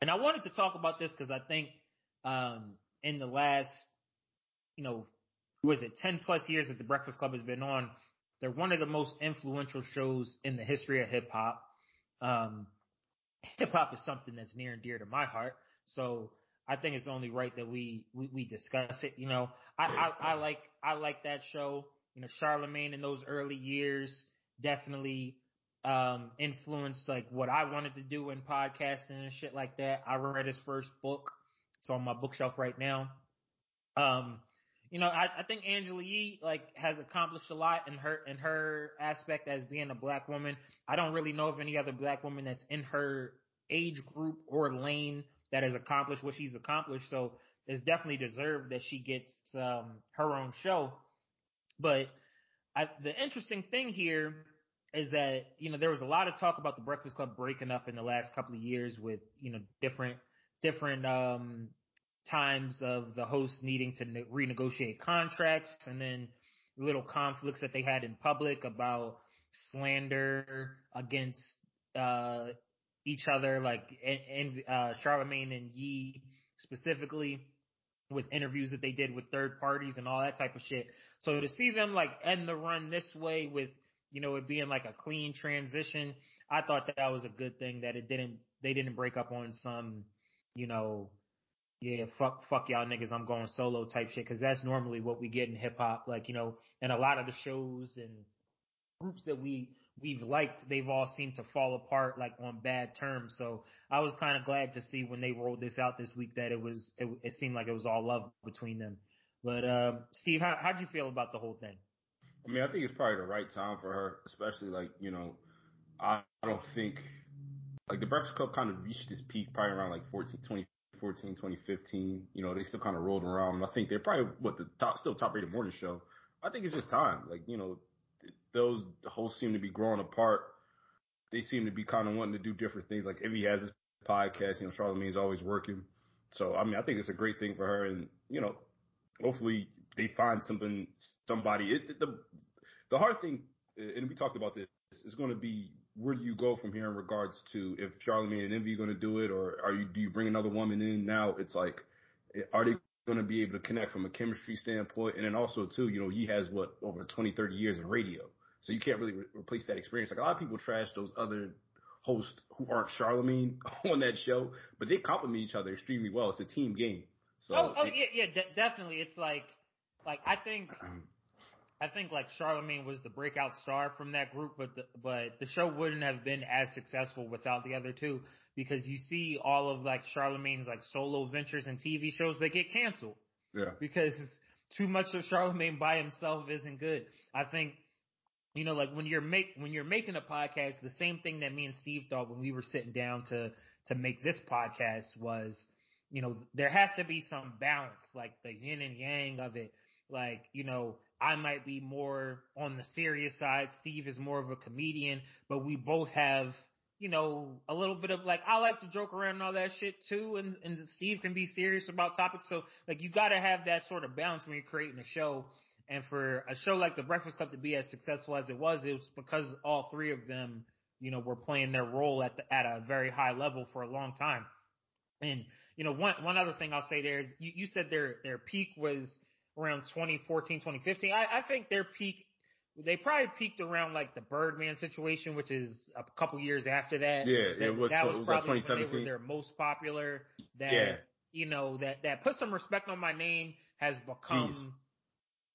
A: And I wanted to talk about this because I think um, in the last, you know, was it 10 plus years that the Breakfast Club has been on, they're one of the most influential shows in the history of hip hop. Um, hip hop is something that's near and dear to my heart. So I think it's only right that we, we, we discuss it. You know, I, I, I like, I like that show. You know, Charlemagne in those early years definitely, um, influenced like what I wanted to do in podcasting and shit like that. I read his first book. It's on my bookshelf right now. Um, you know, I, I think Angela Yee like has accomplished a lot in her in her aspect as being a black woman. I don't really know of any other black woman that's in her age group or lane that has accomplished what she's accomplished. So it's definitely deserved that she gets um, her own show. But I, the interesting thing here is that you know there was a lot of talk about the Breakfast Club breaking up in the last couple of years with you know different different um, times of the hosts needing to ne- renegotiate contracts and then little conflicts that they had in public about slander against uh, each other, like and uh, Charlemagne and Yee specifically with interviews that they did with third parties and all that type of shit. So to see them like end the run this way with, you know, it being like a clean transition, I thought that, that was a good thing that it didn't, they didn't break up on some, you know, yeah, fuck, fuck y'all niggas, I'm going solo type shit. Cause that's normally what we get in hip hop. Like, you know, and a lot of the shows and groups that we, we've liked, they've all seemed to fall apart like on bad terms. So I was kind of glad to see when they rolled this out this week that it was, it, it seemed like it was all love between them. But, um, Steve, how, how'd you feel about the whole thing?
B: I mean, I think it's probably the right time for her, especially like, you know, I, I don't think like the Breakfast Club kind of reached its peak probably around like 14, 20, 2014, 2015. You know, they still kind of rolled around. I think they're probably what the top, still top rated morning show. I think it's just time. Like, you know, those hosts seem to be growing apart. They seem to be kind of wanting to do different things. Like Envy has his podcast, you know, Charlemagne's always working. So, I mean, I think it's a great thing for her. And, you know, hopefully they find something, somebody. It, it, the, the hard thing, and we talked about this, is going to be where do you go from here in regards to if Charlemagne and Envy are going to do it, or are you do you bring another woman in? Now it's like, are they going to be able to connect from a chemistry standpoint? And then also too, you know, he has what over 20, 30 years in radio, so you can't really re- replace that experience. Like a lot of people trash those other hosts who aren't Charlemagne on that show, but they complement each other extremely well. It's a team game. So
A: oh, oh it, yeah, yeah, de- definitely. It's like, like I think I think like Charlemagne was the breakout star from that group, but the, but the show wouldn't have been as successful without the other two because you see all of like Charlemagne's like solo ventures and TV shows that get canceled.
B: Yeah.
A: Because too much of Charlemagne by himself isn't good. I think you know like when you're make when you're making a podcast, the same thing that me and Steve thought when we were sitting down to to make this podcast was, you know, there has to be some balance, like the yin and yang of it. Like, you know, I might be more on the serious side. Steve is more of a comedian, but we both have, you know, a little bit of like, I like to joke around and all that shit too. And, and Steve can be serious about topics. So like you gotta have that sort of balance when you're creating a show. And for a show like the Breakfast Club to be as successful as it was, it was because all three of them, you know, were playing their role at the, at a very high level for a long time. And, you know, one, one other thing I'll say there is you, you said their, their peak was, around 2014, 2015. I, I think their peak, they probably peaked around like the Birdman situation, which is a couple years after that.
B: Yeah,
A: that,
B: it was,
A: that was,
B: was
A: probably
B: when
A: they were their most popular. That,
B: yeah.
A: you know, that, that put some respect on my name has become
B: Jeez.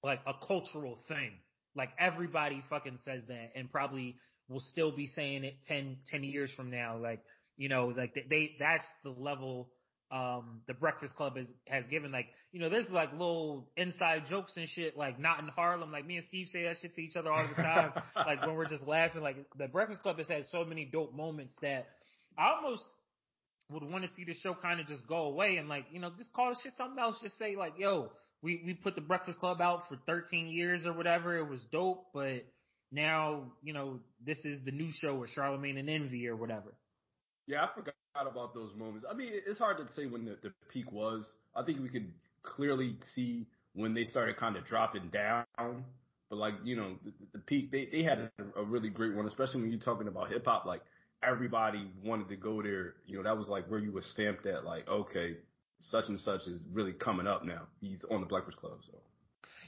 A: like a cultural thing. Like everybody fucking says that and probably will still be saying it 10, 10 years from now. Like, you know, like they, they that's the level um, the Breakfast Club has, has given like, you know, there's like little inside jokes and shit, like not in Harlem. Like me and Steve say that shit to each other all the time. like when we're just laughing, like the Breakfast Club has had so many dope moments that I almost would want to see the show kind of just go away and like, you know, just call shit something else. Just say like, yo, we, we put the Breakfast Club out for 13 years or whatever. It was dope, but now, you know, this is the new show with Charlemagne and Envy or whatever.
B: Yeah, I forgot about those moments. I mean, it's hard to say when the, the peak was. I think we could clearly see when they started kind of dropping down. But like, you know, the, the peak, they, they had a, a really great one, especially when you're talking about hip hop. Like everybody wanted to go there. You know, that was like where you were stamped at like, okay, such and such is really coming up now. He's on the Breakfast Club. So.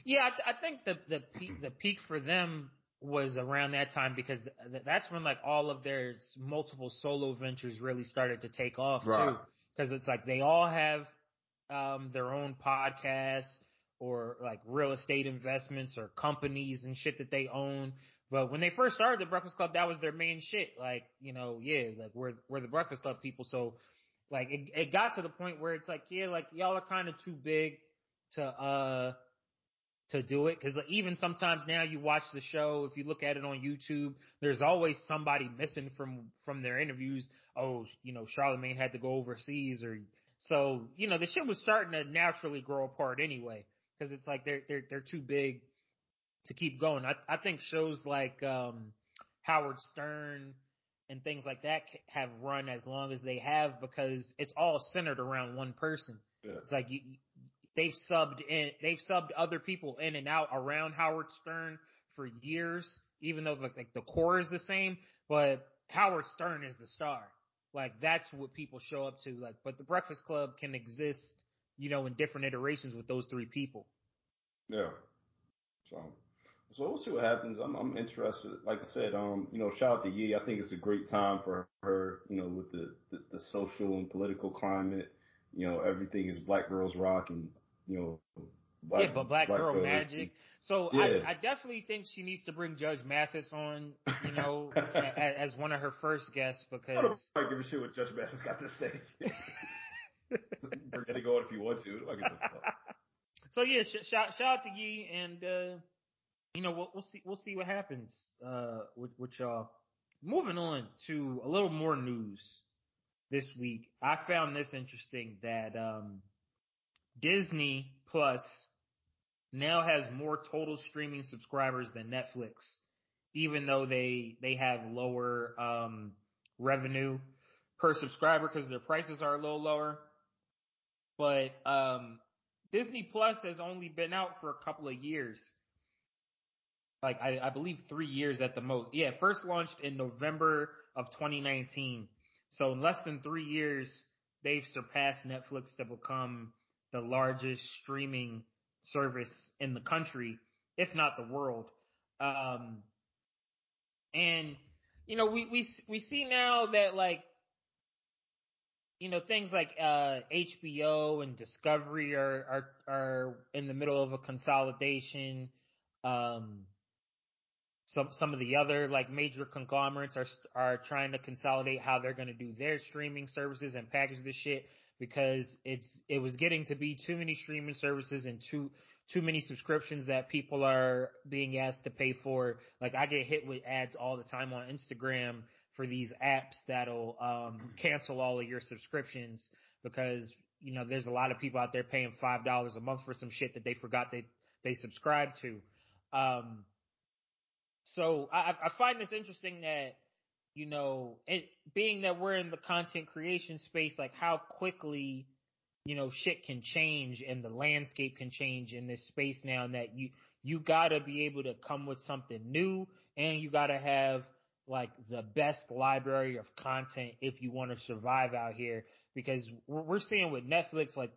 A: Yeah, I, I think the the peak the peak for them was around that time because th- that's when like all of their multiple solo ventures really started to take off right. too. Because it's like they all have um, their own podcasts or like real estate investments or companies and shit that they own. But when they first started the Breakfast Club, that was their main shit. Like, you know, yeah, like we're we're the Breakfast Club people. So like it, it got to the point where it's like, yeah, like y'all are kind of too big to uh to do it because even sometimes now you watch the show if you look at it on youtube there's always somebody missing from from their interviews. Oh you know charlemagne had to go overseas or so you know the shit was starting to naturally grow apart anyway because it's like they're they're they're too big to keep going. I i think shows like um howard stern and things like that have run as long as they have because it's all centered around one person. Yeah. it's like you they've subbed in, they've subbed other people in and out around Howard Stern for years, even though like, like the core is the same, but Howard Stern is the star. Like that's what people show up to. Like, but the Breakfast Club can exist, you know, in different iterations with those three people.
B: Yeah. So, so we'll see what happens. I'm, I'm interested. Like I said, um, you know, shout out to Yee. I think it's a great time for her, you know, with the, the, the social and political climate. You know, everything is black girls rock and you know,
A: black, yeah, but Black, black Girl Magic. So yeah. I, I definitely think she needs to bring Judge Mathis on, you know, as, as, one of her first guests because
B: I don't give a shit what Judge Mathis got to say. Bring it on if you want to.
A: so yeah, sh- shout shout out to Yee, and uh, you know we'll, we'll see we'll see what happens uh, with, with y'all. Moving on to a little more news this week. I found this interesting that um, Disney Plus now has more total streaming subscribers than Netflix, even though they they have lower um, revenue per subscriber because their prices are a little lower. But um, Disney Plus has only been out for a couple of years. Like I, I believe three years at the most. Yeah, first launched in November of 2019. So in less than three years, they've surpassed Netflix to become the largest streaming service in the country, if not the world. Um, and you know, we we we see now that like you know things like uh, HBO and Discovery are are are in the middle of a consolidation. Um, some some of the other like major conglomerates are are trying to consolidate how they're going to do their streaming services and package this shit because it's it was getting to be too many streaming services and too too many subscriptions that people are being asked to pay for. Like I get hit with ads all the time on Instagram for these apps that'll um, cancel all of your subscriptions because you know there's a lot of people out there paying five dollars a month for some shit that they forgot they they subscribe to. Um, so I, I find this interesting that you know, it being that we're in the content creation space, like how quickly, you know, shit can change and the landscape can change in this space now and that you, you gotta be able to come with something new and you gotta have like the best library of content if you want to survive out here. Because we're seeing with Netflix, like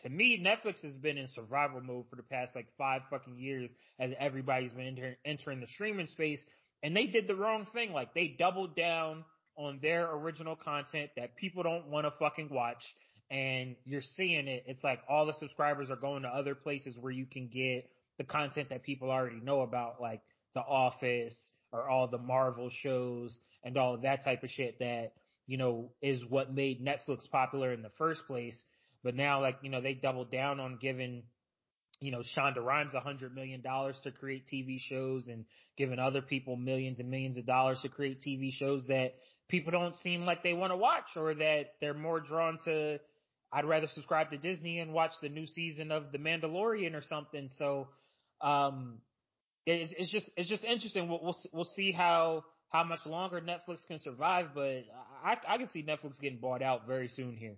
A: to me, Netflix has been in survival mode for the past like five fucking years as everybody's been enter- entering the streaming space and they did the wrong thing. Like they doubled down on their original content that people don't want to fucking watch. And you're seeing it. It's like all the subscribers are going to other places where you can get the content that people already know about, like The Office or all the Marvel shows and all of that type of shit that, you know, is what made Netflix popular in the first place. But now, like, you know, they doubled down on giving you know, Shonda Rhimes a hundred million dollars to create TV shows and giving other people millions and millions of dollars to create TV shows that people don't seem like they want to watch or that they're more drawn to I'd rather subscribe to Disney and watch the new season of The Mandalorian or something. So, um, it's, it's just it's just interesting. We'll, we'll we'll see how how much longer Netflix can survive, but I I can see Netflix getting bought out very soon here.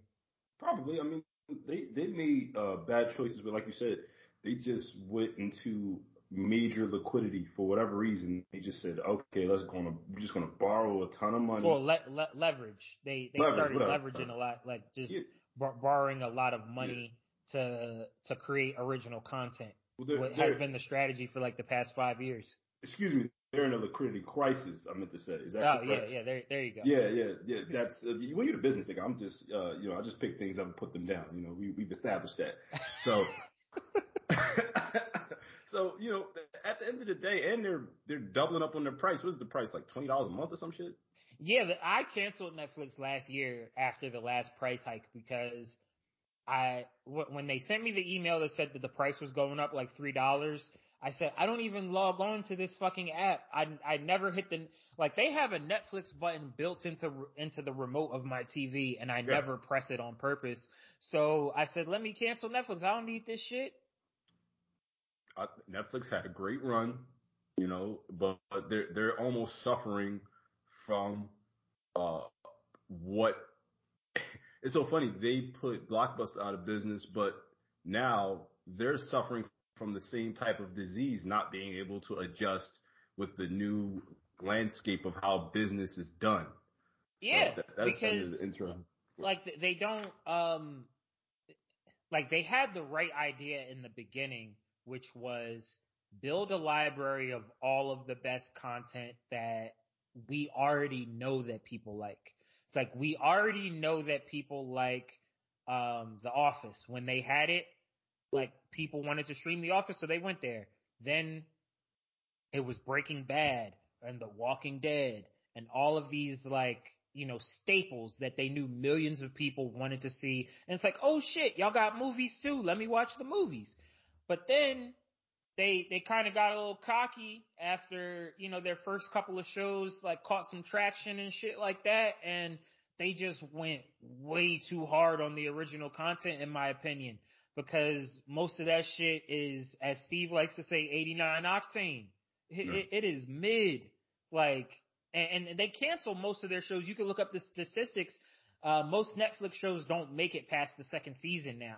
B: Probably. I mean, they they made uh, bad choices, but like you said, they just went into major liquidity for whatever reason. They just said, okay, let's go on. we're just going to borrow a ton of money.
A: Well, le- le- leverage. They they leverage, started whatever. leveraging a lot, like just yeah. borrowing a lot of money yeah. to to create original content. Well, what has been the strategy for like the past five years.
B: Excuse me, they're in a liquidity crisis. I meant to say. Is that
A: oh correct? yeah, yeah. There, there you go.
B: Yeah, yeah, yeah. That's uh, when you're the business nigga. I'm just, uh, you know, I just pick things up and put them down. You know, we we've established that. So. so you know, at the end of the day, and they're they're doubling up on their price. What's the price? Like twenty dollars a month or some shit?
A: Yeah, I canceled Netflix last year after the last price hike because I when they sent me the email that said that the price was going up like three dollars. I said I don't even log on to this fucking app. I I never hit the like they have a Netflix button built into into the remote of my TV and I yeah. never press it on purpose. So I said let me cancel Netflix. I don't need this shit.
B: Netflix had a great run, you know, but, but they're they're almost suffering from uh what it's so funny. They put Blockbuster out of business, but now they're suffering from the same type of disease, not being able to adjust with the new landscape of how business is done.
A: Yeah, so that, because like they don't um like they had the right idea in the beginning, which was build a library of all of the best content that we already know that people like. It's like we already know that people like um The Office. When they had it, like people wanted to stream The Office, so they went there. Then it was Breaking Bad and The Walking Dead and all of these like you know staples that they knew millions of people wanted to see. And it's like, oh shit, y'all got movies too. Let me watch the movies. But then they they kind of got a little cocky after you know their first couple of shows like caught some traction and shit like that and they just went way too hard on the original content in my opinion. Because most of that shit is as Steve likes to say 89 octane. It, yeah. it, it is mid like and, and they cancel most of their shows. You can look up the statistics. Uh, most Netflix shows don't make it past the second season now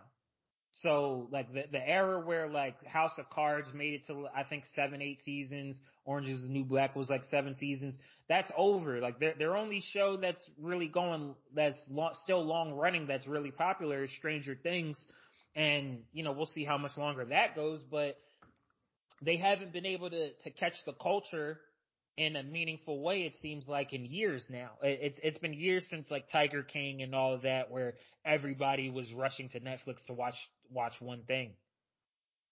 A: so like the the era where like House of Cards made it to I think seven eight seasons, Orange is the New Black was like seven seasons. That's over. Like their their only show that's really going that's long, still long running that's really popular is Stranger Things, and you know we'll see how much longer that goes. But they haven't been able to to catch the culture in a meaningful way. It seems like in years now. It's it's been years since like Tiger King and all of that, where everybody was rushing to Netflix to watch watch one thing.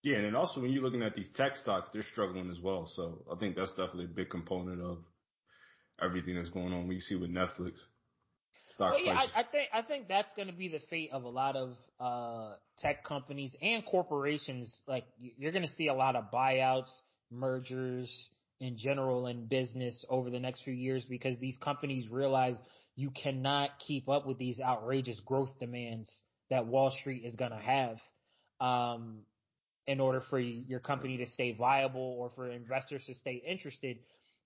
B: Yeah, and also when you're looking at these tech stocks, they're struggling as well. So I think that's definitely a big component of everything that's going on. We see with Netflix.
A: Stock well, yeah, I, I, think I think that's going to be the fate of a lot of uh, tech companies and corporations. Like you're going to see a lot of buyouts, mergers, in general in business over the next few years because these companies realize you cannot keep up with these outrageous growth demands that Wall Street is going to have um, in order for your company to stay viable or for investors to stay interested.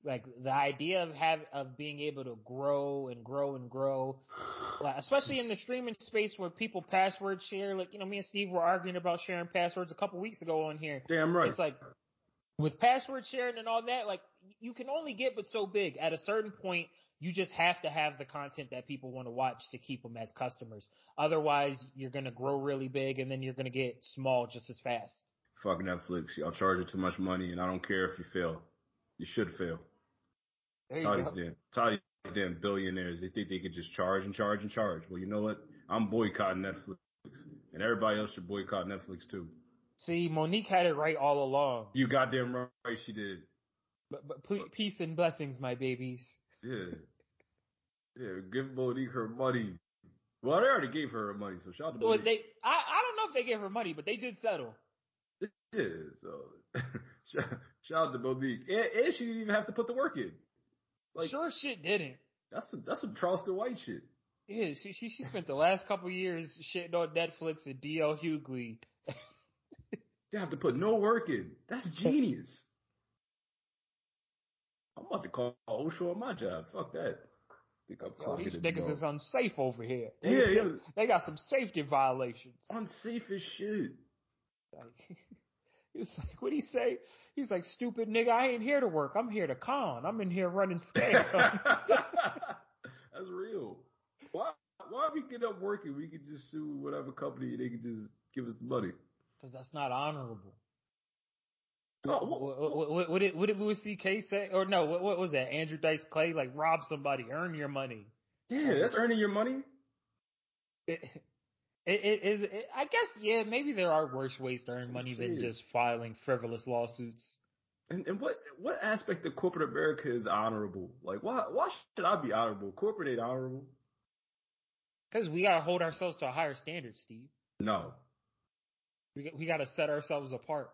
A: Like the idea of have of being able to grow and grow and grow, especially in the streaming space where people password share. Like you know, me and Steve were arguing about sharing passwords a couple weeks ago on here.
B: Damn right.
A: It's like with password sharing and all that, like you can only get but so big. At a certain point, you just have to have the content that people want to watch to keep them as customers. Otherwise, you're going to grow really big and then you're going to get small just as fast.
B: Fuck Netflix. Y'all charging too much money and I don't care if you fail. You should fail. Toddy's damn, Toddy's damn billionaires. They think they could just charge and charge and charge. Well, you know what? I'm boycotting Netflix and everybody else should boycott Netflix too.
A: See, Mo'Nique had it right all along.
B: You goddamn right she did.
A: But, but peace and blessings, my babies.
B: Yeah. Yeah, give Mo'Nique her money. Well, they already gave her her money, so shout out to Mo'Nique.
A: Well, they, I, I don't know if they gave her money, but they did settle.
B: Yeah, so shout out to Mo'Nique. And, and she didn't even have to put the work in.
A: Like, sure shit didn't.
B: That's some, that's some Charleston White shit.
A: Yeah, she she she spent the last couple years shitting on Netflix and DL Hughley.
B: They have to put no work in. That's genius. I'm about to call OSHA on my job. Fuck that.
A: Think I'm Yo, these niggas is unsafe over here.
B: They, yeah, yeah.
A: They got some safety violations.
B: Unsafe as shit.
A: Like, he was like, what he say? He's like, stupid nigga, I ain't here to work. I'm here to con. I'm in here running scam.
B: That's real. Why why we get up working? We could just sue whatever company they could just give us the money.
A: Because that's not honorable. what, what, what, what, did what did Louis C.K. say? Or no, what, what was that? Andrew Dice Clay like rob somebody, earn your money.
B: Yeah, that's earning your money.
A: It, it, it is. It, I guess yeah. Maybe there are worse ways to earn money than just filing frivolous lawsuits.
B: And, and what what aspect of corporate America is honorable? Like why why should I be honorable? Corporate ain't honorable.
A: Because we gotta hold ourselves to a higher standard, Steve.
B: No.
A: We we gotta set ourselves apart.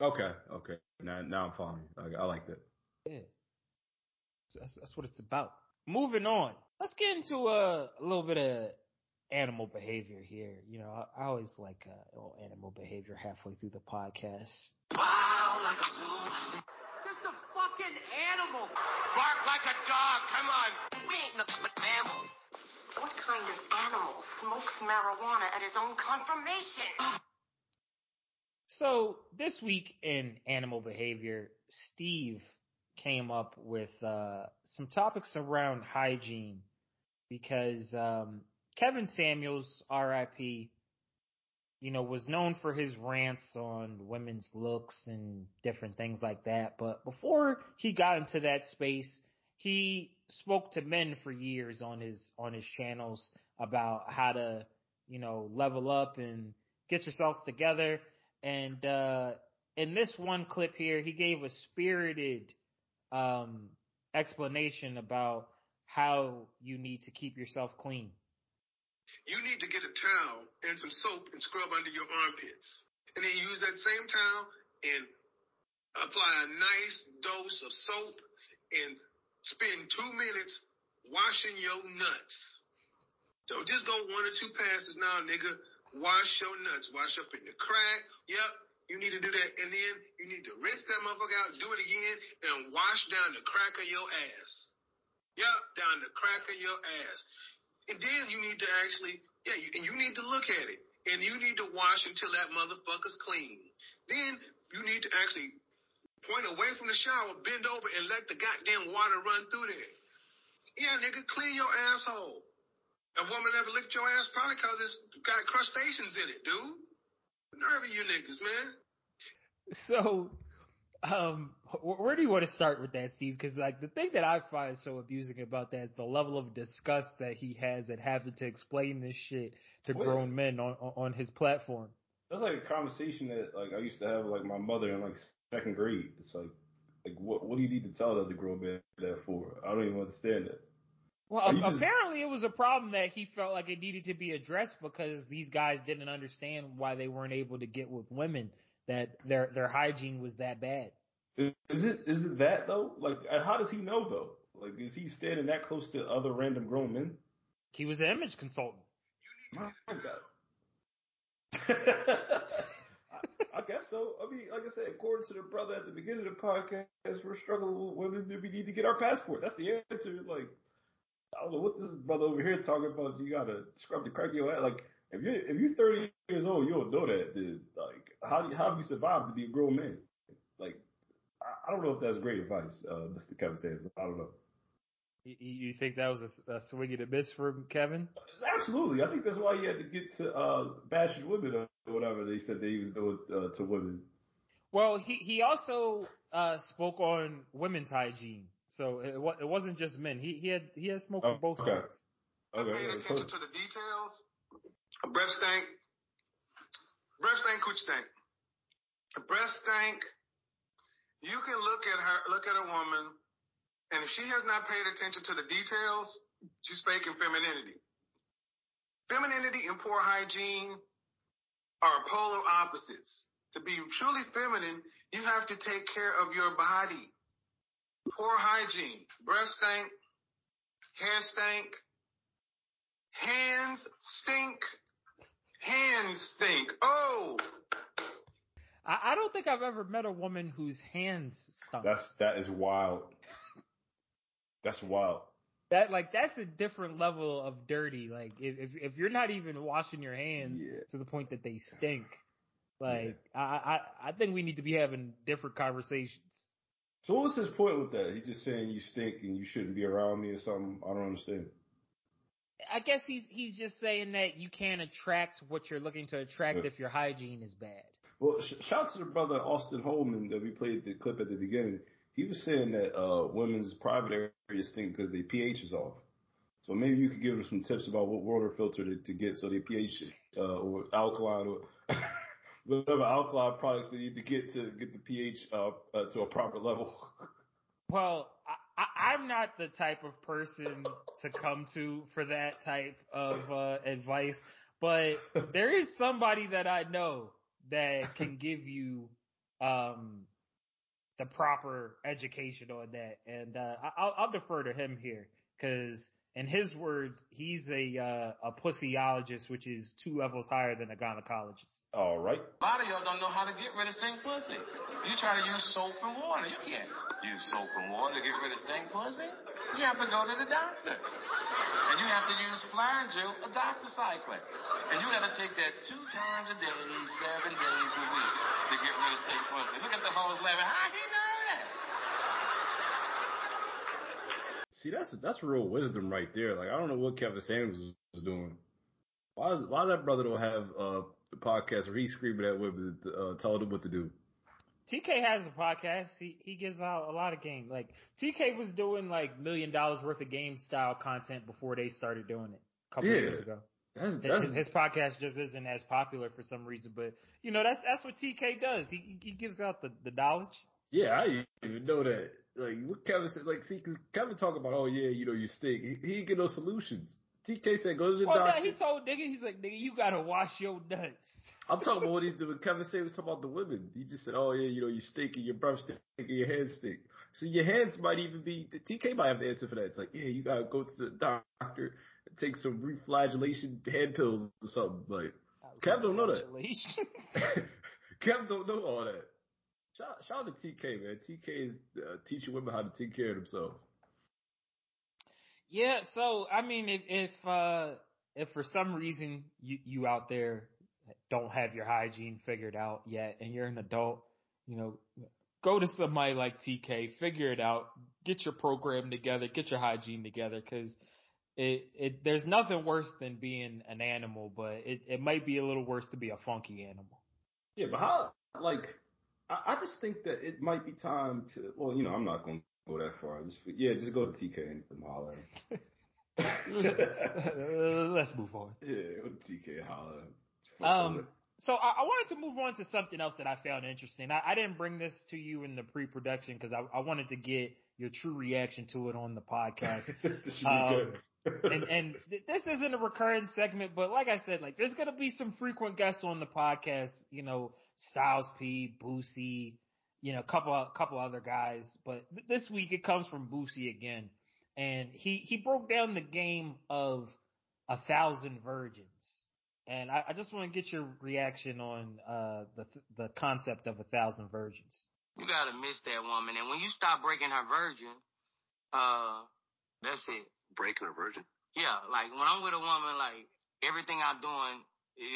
B: Okay, okay. Now now I'm following. I, I like that.
A: Yeah. That's, that's what it's about. Moving on. Let's get into a, a little bit of animal behavior here. You know, I, I always like uh, animal behavior halfway through the podcast.
D: Wow, like a zoo. Just a fucking animal. Bark like a dog. Come on. We ain't no mammal. What kind of animal smokes marijuana at his own confirmation?
A: So this week in animal behavior, Steve came up with uh, some topics around hygiene because um, Kevin Samuels, R.I.P., you know, was known for his rants on women's looks and different things like that. But before he got into that space, he spoke to men for years on his on his channels about how to, you know, level up and get yourselves together. And uh in this one clip here, he gave a spirited um explanation about how you need to keep yourself clean.
F: You need to get a towel and some soap and scrub under your armpits. And then use that same towel and apply a nice dose of soap and spend two minutes washing your nuts. Don't just go one or two passes now, nigga. Wash your nuts. Wash up in the crack. Yep. You need to do that. And then you need to rinse that motherfucker out, do it again, and wash down the crack of your ass. Yep, down the crack of your ass. And then you need to actually, yeah, you, and you need to look at it. And you need to wash until that motherfucker's clean. Then you need to actually point away from the shower, bend over, and let the goddamn water run through there. Yeah, nigga, clean your asshole. A woman ever licked your ass probably because it's got crustaceans in it, dude. Nerve you niggas, man.
A: So, um, where do you want to start with that, Steve? Because like the thing that I find so abusing about that is the level of disgust that he has at having to explain this shit to grown men on on his platform.
B: That's like a conversation that like I used to have with like my mother in like second grade. It's like, like what what do you need to tell the other grown man that for? I don't even understand that.
A: Well, apparently it was a problem that he felt like it needed to be addressed because these guys didn't understand why they weren't able to get with women. That their their hygiene was that bad.
B: Is it is it that though? Like, uh, how does he know though? Like, is he standing that close to other random grown men?
A: He was an image consultant.
B: My God. I guess so. I mean, like I said, according to the brother at the beginning of the podcast, we're struggling with women. We need to get our passport. That's the answer. Like, I don't know what this brother over here talking about. You gotta scrub the crack of your head. Like, if you if you're 30 years old, you don't know that. Dude. Like, how how have you survived to be a grown man? Like, I, I don't know if that's great advice, uh, Mr. Kevin Samuels. I don't know.
A: You, think that was a, a swing and a miss from Kevin?
B: Absolutely. I think that's why he had to get to uh, bashing women or whatever they said that he was doing uh, to women.
A: Well, he he also uh, spoke on women's hygiene, so it, it wasn't just men. He he had he had smoke oh, both
B: okay.
A: sides.
F: Okay. Paying attention to the details. Breath stank. Breath stank. Cooch stank. Breath stank. You can look at her, look at a woman and if she has not paid attention to the details, she's faking femininity. Femininity and poor hygiene are polar opposites. To be truly feminine, you have to take care of your body. Poor hygiene, breast stank, hair stank, hands stink, hands stink. Oh.
A: I, I don't think I've ever met a woman whose hands stunk.
B: That's that is wild. That's wild.
A: That like that's a different level of dirty. Like if if you're not even washing your hands yeah. to the point that they stink, like yeah. I, I I think we need to be having different conversations.
B: So what was his point with that? He's just saying you stink and you shouldn't be around me or something. I don't understand.
A: I guess he's he's just saying that you can't attract what you're looking to attract yeah. if your hygiene is bad.
B: Well, sh- shout to the brother Austin Holman that we played the clip at the beginning. He was saying that uh, women's private areas stink because their pH is off. So maybe you could give them some tips about what water filter to, to get so their pH uh, or alkaline or whatever alkaline products they need to get to get the pH uh, uh, to a proper level.
A: Well, I, I'm not the type of person to come to for that type of uh, advice, but there is somebody that I know that can give you um, the proper education on that, and uh, I'll, I'll defer to him here because in his words, he's a uh, a pussyologist, which is two levels higher than a gynecologist.
B: All right.
F: A lot of y'all don't know how to get rid of stink pussy. You try to use soap and water. You can't use soap and water to get rid of stink pussy. You have to go to the doctor. And you have to use flagyl, a doxycycline. And you got to take that two times a day, seven days a week to get rid of stink pussy. Look at the hoes laughing. How he know that?
B: See, that's that's real wisdom right there. Like I don't know what Kevin Samuels was doing. Why is, why that brother don't have uh, the podcast where he's screaming at women, uh, telling them what to do.
A: TK has a podcast. He he gives out a lot of game. Like TK was doing like million dollars worth of game style content before they started doing it a couple yeah. years ago. That's, that's, his, his, podcast just isn't as popular for some reason, but you know that's that's what TK does. He he gives out the, the knowledge.
B: Yeah, I didn't even know that. Like what Kevin said, like see, cause Kevin talk about, oh yeah, you know you stink. He, he get no solutions. TK said, go to the well, doctor.
A: he told nigga, he's like, nigga, you gotta wash your nuts.
B: I'm talking about what he's doing. Kevin said was talking about the women. He just said, oh yeah, you know, you stink and your breath stink and your hands stink. So your hands might even be, TK might have the answer for that. It's like, yeah, you gotta go to the doctor and take some reflagellation hand pills or something. Like, Kev don't know that. Kev don't know all that. Shout, shout out to TK, man. TK is uh, teaching women how to take care of themselves.
A: Yeah, so I mean, if if uh, if for some reason you you out there don't have your hygiene figured out yet, and you're an adult, you know, go to somebody like TK, figure it out, get your program together, get your hygiene together, because it it there's nothing worse than being an animal, but it it might be a little worse to be a funky animal.
B: Yeah, but how like I, I just think that it might be time to well, you know, I'm not going go that far. Just yeah, just go to TK and holler.
A: Let's move on.
B: Yeah, go to TK holler.
A: Um, so I, I, wanted to move on to something else that I found interesting. I, I didn't bring this to you in the pre-production because I, I, wanted to get your true reaction to it on the podcast.
B: um,
A: and and this isn't a recurring segment, but like I said, like there's gonna be some frequent guests on the podcast. You know, Styles P, Boosie, you know, a couple a couple other guys, but this week it comes from Boosie again, and he he broke down the game of a thousand virgins, and I, I just want to get your reaction on uh, the the concept of a thousand virgins.
C: You gotta miss that woman, and when you stop breaking her virgin, uh, that's it.
F: Breaking her virgin.
C: Yeah, like when I'm with a woman, like everything I'm doing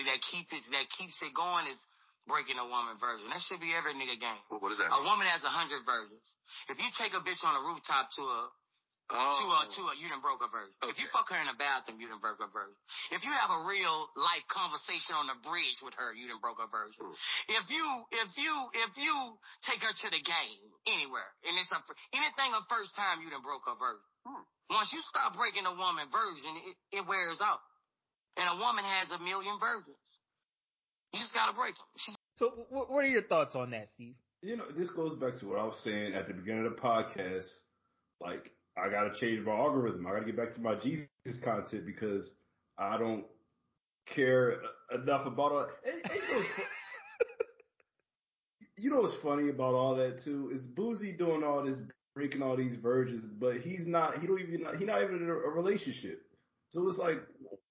C: that keep it that keeps it going is breaking a woman virgin. That should be every nigga game.
F: What is that?
C: A woman has a hundred virgins. If you take a bitch on a rooftop to a Oh. To a, to a, you done broke a virgin. Okay. If you fuck her in a bathroom, you done broke a virgin. If you have a real life conversation on the bridge with her, you done broke a virgin. Mm. If you, if you, if you take her to the game anywhere, and it's a, anything a first time, you done broke a virgin. Mm. Once you stop breaking a woman virgin, it, it wears out. And a woman has a million virgins. You just gotta break them.
A: So, what are your thoughts on that, Steve?
B: You know, this goes back to what I was saying at the beginning of the podcast. Like, I got to change my algorithm. I got to get back to my Jesus content because I don't care enough about all. And, and you, know you know what's funny about all that too is Boosie doing all this breaking all these virgins, but he's not. He don't even. He not even in a, a relationship. So it's like,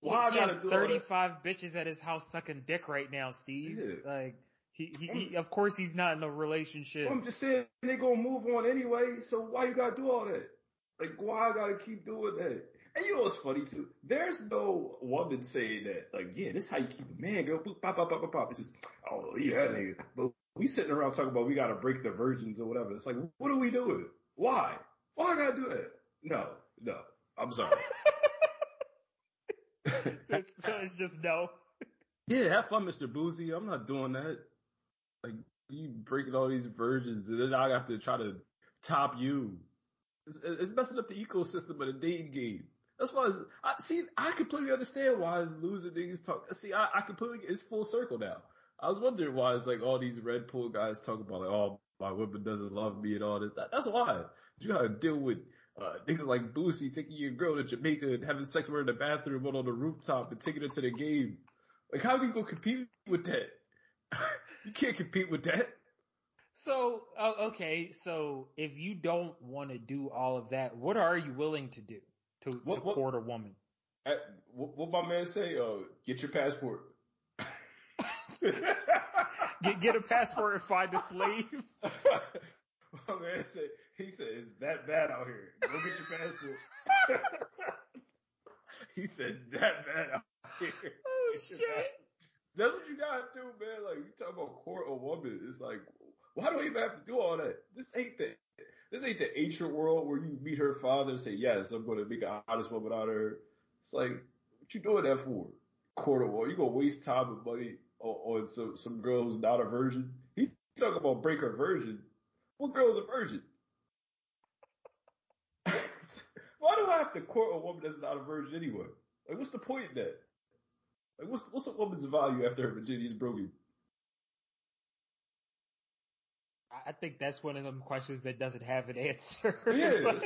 B: why
A: he
B: gotta
A: thirty five bitches at his house sucking dick right now, Steve. Yeah. Like he, he, he, of course he's not in a relationship.
B: I'm just saying they gonna move on anyway. So why you gotta do all that? Like why I gotta keep doing that? And you know what's funny too? There's no woman saying that, like, yeah, this is how you keep a man, girl. Pop, pop, pop, pop, pop. It's just, oh, yeah, nigga. But we sitting around talking about we gotta break the virgins or whatever. It's like, what are we doing? Why? Why I gotta do that? No, no. I'm sorry.
A: so, it's just no.
B: Yeah, have fun, Mr. Boosie. I'm not doing that. Like, you breaking all these versions, and then I have to try to top you. It's, it's messing up the ecosystem of the dating game. That's why I see. I completely understand why it's losing niggas talk. See, I, I completely it's full circle now. I was wondering why it's like all these red pill guys talk about like, oh, my woman doesn't love me and all this. That, that's why you gotta deal with uh, niggas like Boosie taking your girl to Jamaica and having sex with her in the bathroom or on the rooftop and taking her to the game. Like, how can you go compete with that? you can't compete with that.
A: So, uh, okay, so if you don't want to do all of that, what are you willing to do? to, what, to what, court a woman.
B: At, what, what my man say? Uh, get your passport.
A: get get a passport and find a slave.
B: my man said he said it's that bad out here. Go get your passport. he said that bad out here.
A: Oh shit.
B: That's what you gotta do, man. Like you talk about court a woman. It's like, why do I even have to do all that? This ain't the this ain't the ancient world where you meet her father and say, yes, I'm going to make an honest woman out of her. It's like, what you doing that for? Quarter war. You gonna waste time and money on, on some, some girl who's not a virgin? He talking about break her virgin. What girl is a virgin? Why do I have to court a woman that's not a virgin anyway? Like, what's the point in that? Like, what's what's a woman's value after her virginity is broken?
A: I think that's one of them questions that doesn't have an answer.
B: Yeah, like,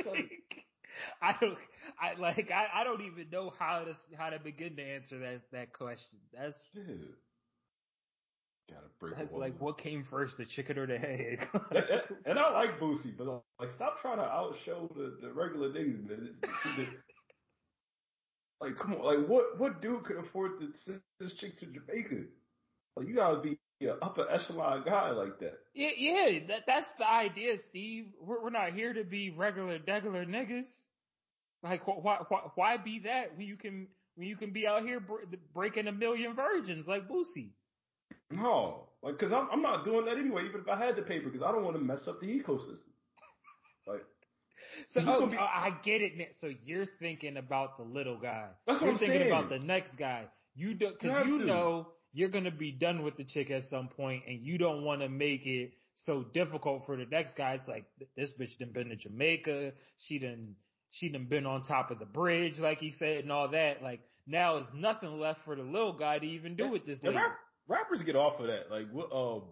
A: I don't, I like, I, I don't even know how to how to begin to answer that that question. That's
B: Dude. Gotta break.
A: That's like what came first, the chicken or the egg?
B: and, and, I like Boosie, but like, stop trying to outshow the, the regular niggas, man. It's, like, come on, like, what what dude could afford to send this chick to Jamaica? Like, you gotta be an upper echelon guy like that.
A: Yeah, yeah, that that's the idea, Steve. We're we're not here to be regular, regular niggas. Like, why why why be that when you can when you can be out here breaking a million virgins like Boosie?
B: No, like, cause I'm I'm not doing that anyway. Even if I had the paper, because I don't want to mess up the ecosystem. Like.
A: So oh, be, I get it. man. So you're thinking about the little guy.
B: That's
A: what
B: you're
A: I'm thinking
B: saying.
A: about the next guy. You do because you, you know you're going to be done with the chick at some point and you don't want to make it so difficult for the next guy. It's like, this bitch done been to Jamaica. She done, she done been on top of the bridge, like he said, and all that. Like, now there's nothing left for the little guy to even do with this lady.
B: Rappers get off of that. Like, what, um,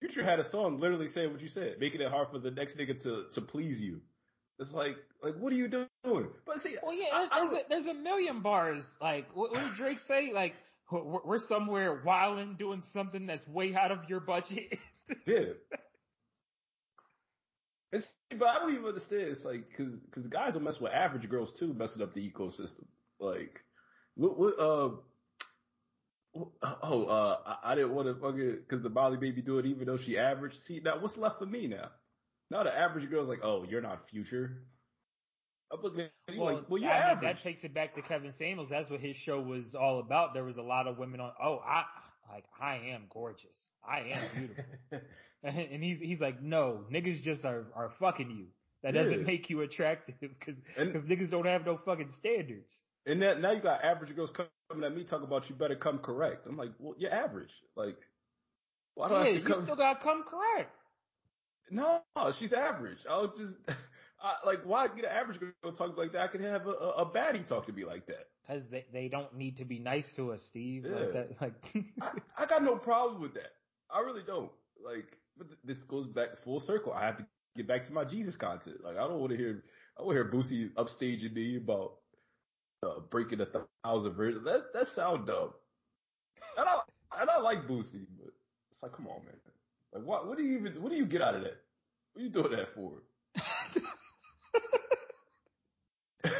B: Future had a song literally saying what you said, making it hard for the next nigga to, to please you. It's like, like, what are you doing? But see,
A: well, yeah, I, there's, I, a, there's a million bars. Like, what, what did Drake say? Like, we're somewhere wilding, doing something that's way out of your budget.
B: yeah. It's, but I don't even understand. It's like, cause, cause guys will mess with average girls too, messing up the ecosystem. Like, what, what, uh, oh, uh, I, I didn't want to fucking, cause the Molly baby do it even though she average. See, now what's left for me now? Now the average girl's like, oh, you're not future. I'm looking at you well, like, well, you're I mean,
A: that takes it back to Kevin Samuels. That's what his show was all about. There was a lot of women on. Oh, I like I am gorgeous. I am beautiful. and he's he's like, no, niggas just are are fucking you. That doesn't yeah. make you attractive because because niggas don't have no fucking standards.
B: And that, now you got average girls coming at me talking about you better come correct. I'm like, well, you're average. Like,
A: why do yeah, I have to come? you still got to come correct.
B: No, she's average. I'll just like, why get an average girl talk like that? I could have a, a, baddie talk to me like that.
A: Because they, they don't need to be nice to us, Steve. Yeah. Like that, like
B: I, I got no problem with that. I really don't. Like, but this goes back full circle. I have to get back to my Jesus content. Like, I don't want to hear, I want to hear Boosie upstaging me about uh, breaking a thousand versions. That that sound dumb. And I and I like Boosie, but it's like, come on, man. Like, what what do you even what do you get out of that? What are you doing that for?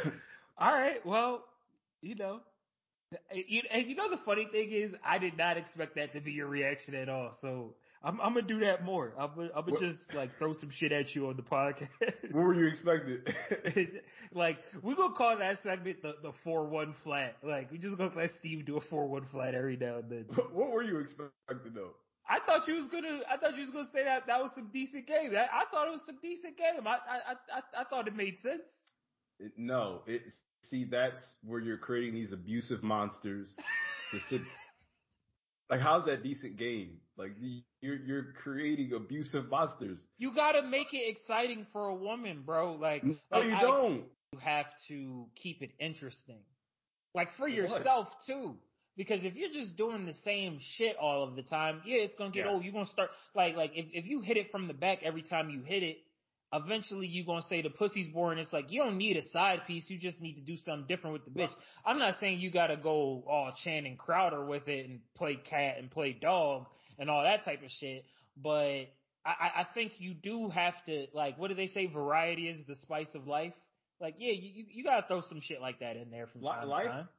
A: All right. Well, you know, and you know the funny thing is, I did not expect that to be your reaction at all. So I'm, I'm gonna do that more. I'm, I'm gonna just like throw some shit at you on the podcast.
B: What were you expecting?
A: like we're gonna call that segment the the four one flat. Like we just gonna let Steve do a four one flat every now and then.
B: What were you expecting though?
A: I thought you was gonna. I thought you was gonna say that that was some decent game. I, I thought it was some decent game. I I I, I thought it made sense.
B: It, no, it see that's where you're creating these abusive monsters. like, how's that decent game? Like, you're you're creating abusive monsters.
A: You gotta make it exciting for a woman, bro. Like,
B: no,
A: like,
B: you
A: I,
B: don't.
A: You have to keep it interesting, like for yourself too. Because if you're just doing the same shit all of the time, yeah, it's gonna get yes. old. You're gonna start like like if if you hit it from the back every time you hit it, eventually you gonna say the pussy's boring. It's like you don't need a side piece. You just need to do something different with the bitch. I'm not saying you gotta go all Channing Crowder with it and play cat and play dog and all that type of shit. But I, I think you do have to like what do they say? Variety is the spice of life. Like yeah, you you gotta throw some shit like that in there from time life, to time.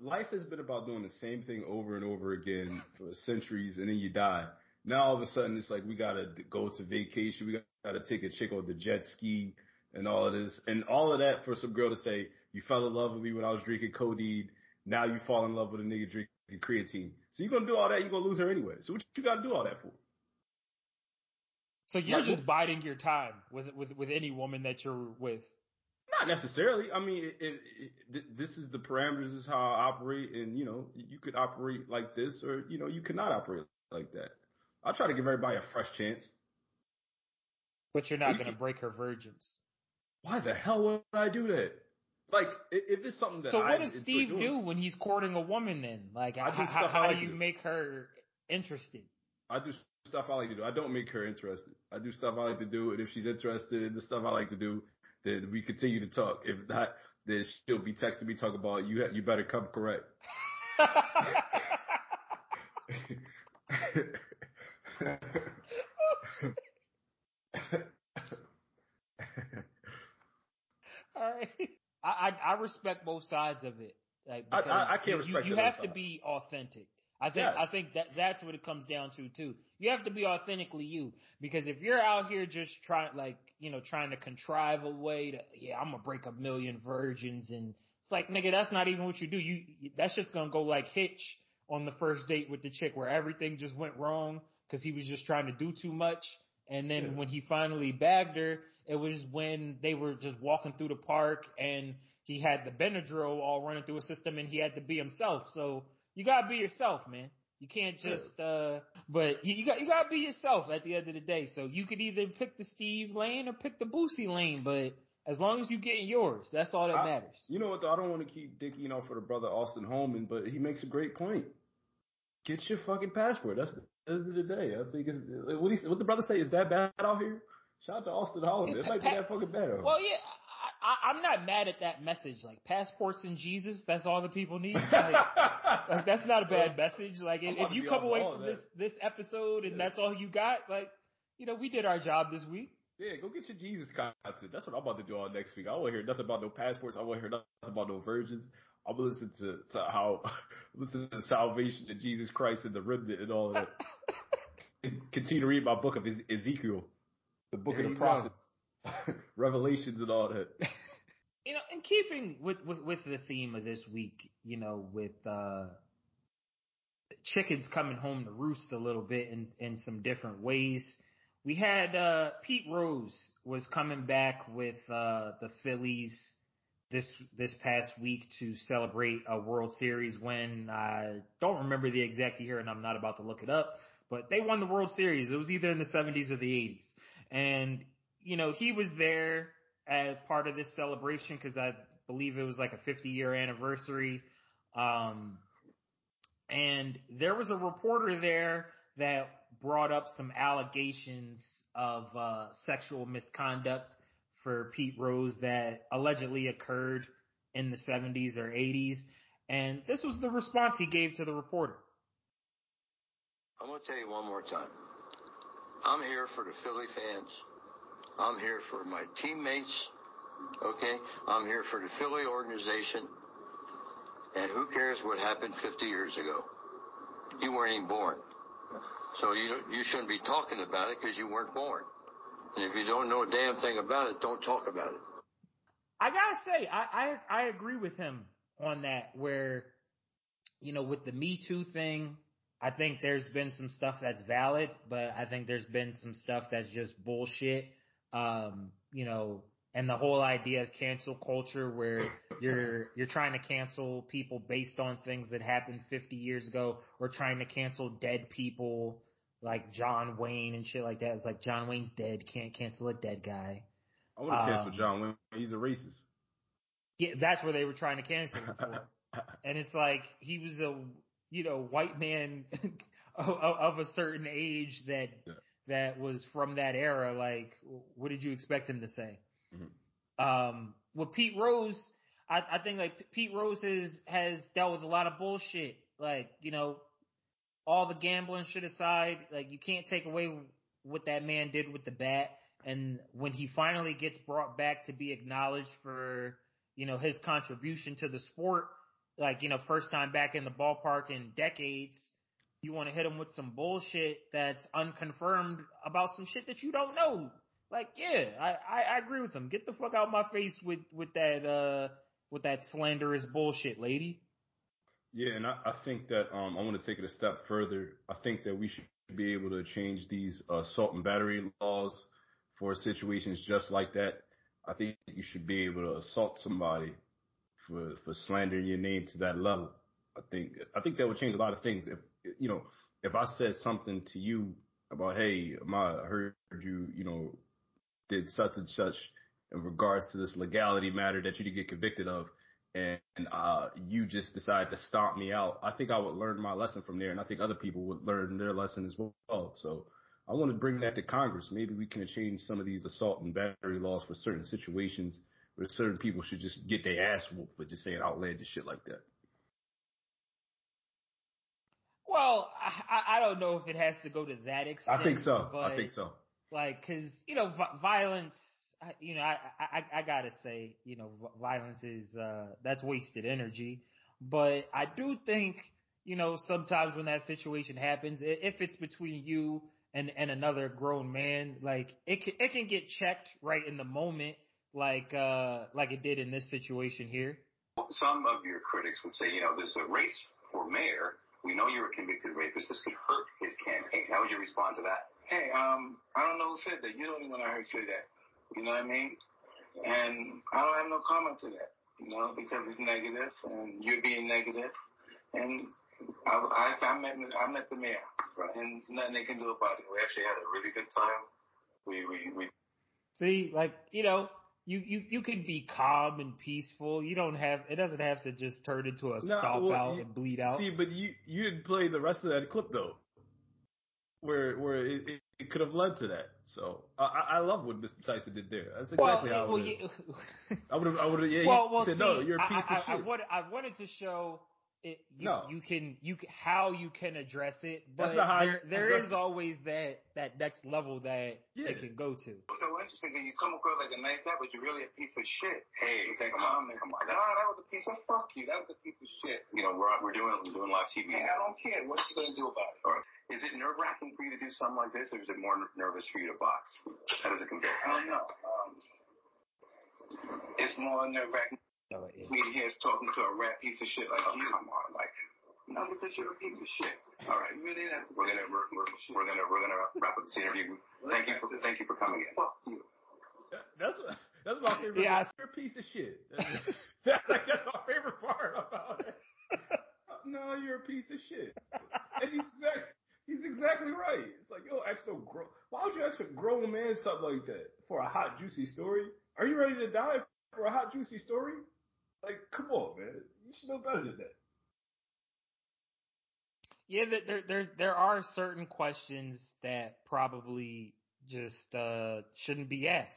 B: Life has been about doing the same thing over and over again for centuries, and then you die. Now all of a sudden it's like we gotta go to vacation, we gotta take a chick on the jet ski and all of this, and all of that for some girl to say you fell in love with me when I was drinking codeine. Now you fall in love with a nigga drinking creatine. So you're gonna do all that, you're gonna lose her anyway. So what you gotta do all that for?
A: So you're just biding your time with with with any woman that you're with.
B: Not necessarily. I mean, it, it, it, this is the parameters. This is how I operate, and you know, you could operate like this, or you know, you cannot operate like that. I'll try to give everybody a fresh chance.
A: But you're not going to break her virgins.
B: Why the hell would I do that? Like, if it's something that
A: so, what
B: I
A: does Steve
B: doing,
A: do when he's courting a woman? Then, like, how, how, how do you do. make her interested?
B: I do stuff I like to do. I don't make her interested. I do stuff I like to do, and if she's interested in the stuff I like to do, then we continue to talk. If not, then she'll be texting me talking about you. You better come correct.
A: All right. I, I, I respect both sides of it. Like
B: I, I, I can't respect.
A: You, you have to be authentic. I think yes. I think that that's what it comes down to too. You have to be authentically you because if you're out here just trying like you know trying to contrive a way to yeah I'm gonna break a million virgins and it's like nigga that's not even what you do. You that's just gonna go like Hitch on the first date with the chick where everything just went wrong because he was just trying to do too much. And then yeah. when he finally bagged her, it was when they were just walking through the park and he had the Benadryl all running through his system and he had to be himself. So you gotta be yourself, man. You can't just, uh, but you, you got, you gotta be yourself at the end of the day. So you could either pick the Steve lane or pick the Boosie lane, but as long as you getting yours, that's all that
B: I,
A: matters.
B: You know what though? I don't want to keep dicking off for the brother Austin Holman, but he makes a great point. Get your fucking passport. That's the end of the day. I think it's, what he what the brother say is that bad out here. Shout out to Austin Holland. It might be that fucking bad.
A: Well, yeah, I, am not mad at that message. Like passports and Jesus, that's all the people need. Like, like that's not a bad message. Like if, if you come away from this this episode and yeah. that's all you got, like you know, we did our job this week.
B: Yeah, go get your Jesus content. That's what I'm about to do all next week. I won't hear nothing about no passports. I won't hear nothing about no virgins. I'm gonna listen to, to how listen to the salvation of Jesus Christ and the remnant and all that. Continue to read my book of Ezekiel, the book there of the prophets, revelations and all that.
A: You know, in keeping with, with, with the theme of this week, you know, with uh chickens coming home to roost a little bit in in some different ways. We had uh Pete Rose was coming back with uh the Phillies this this past week to celebrate a World Series win. I don't remember the exact year, and I'm not about to look it up. But they won the World Series. It was either in the 70s or the 80s, and you know he was there as part of this celebration because I believe it was like a 50 year anniversary. Um, and there was a reporter there that brought up some allegations of uh, sexual misconduct for Pete Rose that allegedly occurred in the 70s or 80s. And this was the response he gave to the reporter.
C: I'm going to tell you one more time. I'm here for the Philly fans.
G: I'm here for my teammates. Okay. I'm here for the Philly organization. And who cares what happened 50 years ago? You weren't even born. So you, you shouldn't be talking about it because you weren't born. And if you don't know a damn thing about it, don't talk about it.
A: I gotta say, I, I, I agree with him on that where, you know, with the Me Too thing, I think there's been some stuff that's valid, but I think there's been some stuff that's just bullshit. Um, you know, and the whole idea of cancel culture where you're you're trying to cancel people based on things that happened 50 years ago or trying to cancel dead people like John Wayne and shit like that. It's like John Wayne's dead, can't cancel a dead guy.
B: I want to um, cancel John Wayne. He's a racist.
A: Yeah, that's where they were trying to cancel him for. and it's like he was a you know white man of, of, a certain age that yeah. that was from that era. Like, what did you expect him to say? Mm-hmm. Um, with Pete Rose, I, I think like Pete Rose has has dealt with a lot of bullshit. Like, you know, all the gambling shit aside, like you can't take away what that man did with the bat. And when he finally gets brought back to be acknowledged for, you know, his contribution to the sport, like, you know, first time back in the ballpark in decades, you want to hit him with some bullshit that's unconfirmed about some shit that you don't know. Like, yeah, I, I, I agree with him. Get the fuck out of my face with, with that, uh, with that slanderous bullshit, lady.
B: Yeah, and I, I think that um, I want to take it a step further. I think that we should be able to change these assault and battery laws for situations just like that. I think you should be able to assault somebody for for slandering your name to that level. I think I think that would change a lot of things. If you know, if I said something to you about, hey, I heard you, you know, did such and such in regards to this legality matter that you did get convicted of, and uh, you just decide to stomp me out, I think I would learn my lesson from there, and I think other people would learn their lesson as well. So I want to bring that to Congress. Maybe we can change some of these assault and battery laws for certain situations where certain people should just get their ass whooped for just saying outlandish shit like that.
A: Well, I, I don't know if it has to go to that extent.
B: I think so. I think so.
A: Like, cause, you know, violence I, you know, I, I, I gotta say, you know, violence is, uh, that's wasted energy. But I do think, you know, sometimes when that situation happens, if it's between you and, and another grown man, like it can, it can get checked right in the moment, like, uh, like it did in this situation here.
G: Some of your critics would say, you know, there's a race for mayor. We know you're a convicted rapist. This could hurt his campaign. How would you respond to that?
F: Hey, um, I don't know who said that. You don't even know I say that. You know what I mean? And I don't have no comment to that, you know, because it's negative and you're being negative. And I, I, I met, I met the mayor, right. and nothing they can do about it. We actually had a really good time. We, we, we.
A: See, like, you know, you, you, you can be calm and peaceful. You don't have, it doesn't have to just turn into a no, stomp well, out you, and bleed out.
B: See, but you, you didn't play the rest of that clip though. Where, where it, it, it could have led to that. So I, I love what Mr. Tyson did there. That's exactly well, how well, I would have. I would have. Yeah, well, well, said see, no. You're a piece
A: I,
B: of
A: I, shit. I, I wanted to show it, you, no. you can you how you can address it, but there, there is always that that next level that yeah. it can go to.
F: So interesting that you come across like a nice guy, but you're really a piece of shit. Hey, you think come on, come on. Nah, that was a piece of fuck you. That was a piece of shit.
G: You know, we're we're doing we're doing live TV.
F: Hey, I don't care. What are you gonna do about it?
G: All right. Is it nerve wracking for you to do something like this, or is it more nervous for you to box? How does it compare?
F: I don't know. Um, it's more nerve wracking. Oh, yeah. Me talking to a rat piece of shit like oh, you. Come on, like no, because you're a piece of shit.
G: All right, we're gonna we're gonna we're, we're, we're gonna we're gonna wrap up this interview. Thank you for thank you for coming in.
F: Fuck you.
B: That's that's my favorite. Yeah, you're a piece of shit. That's, that's, that's my favorite part about it. No, you're a piece of shit. And he's exactly, he's exactly right. It's like yo, ask no grow. Why would you ask a grown man something like that for a hot juicy story? Are you ready to die for a hot juicy story? Like, come on, man. You should know better than that.
A: Yeah, there there there are certain questions that probably just uh shouldn't be asked.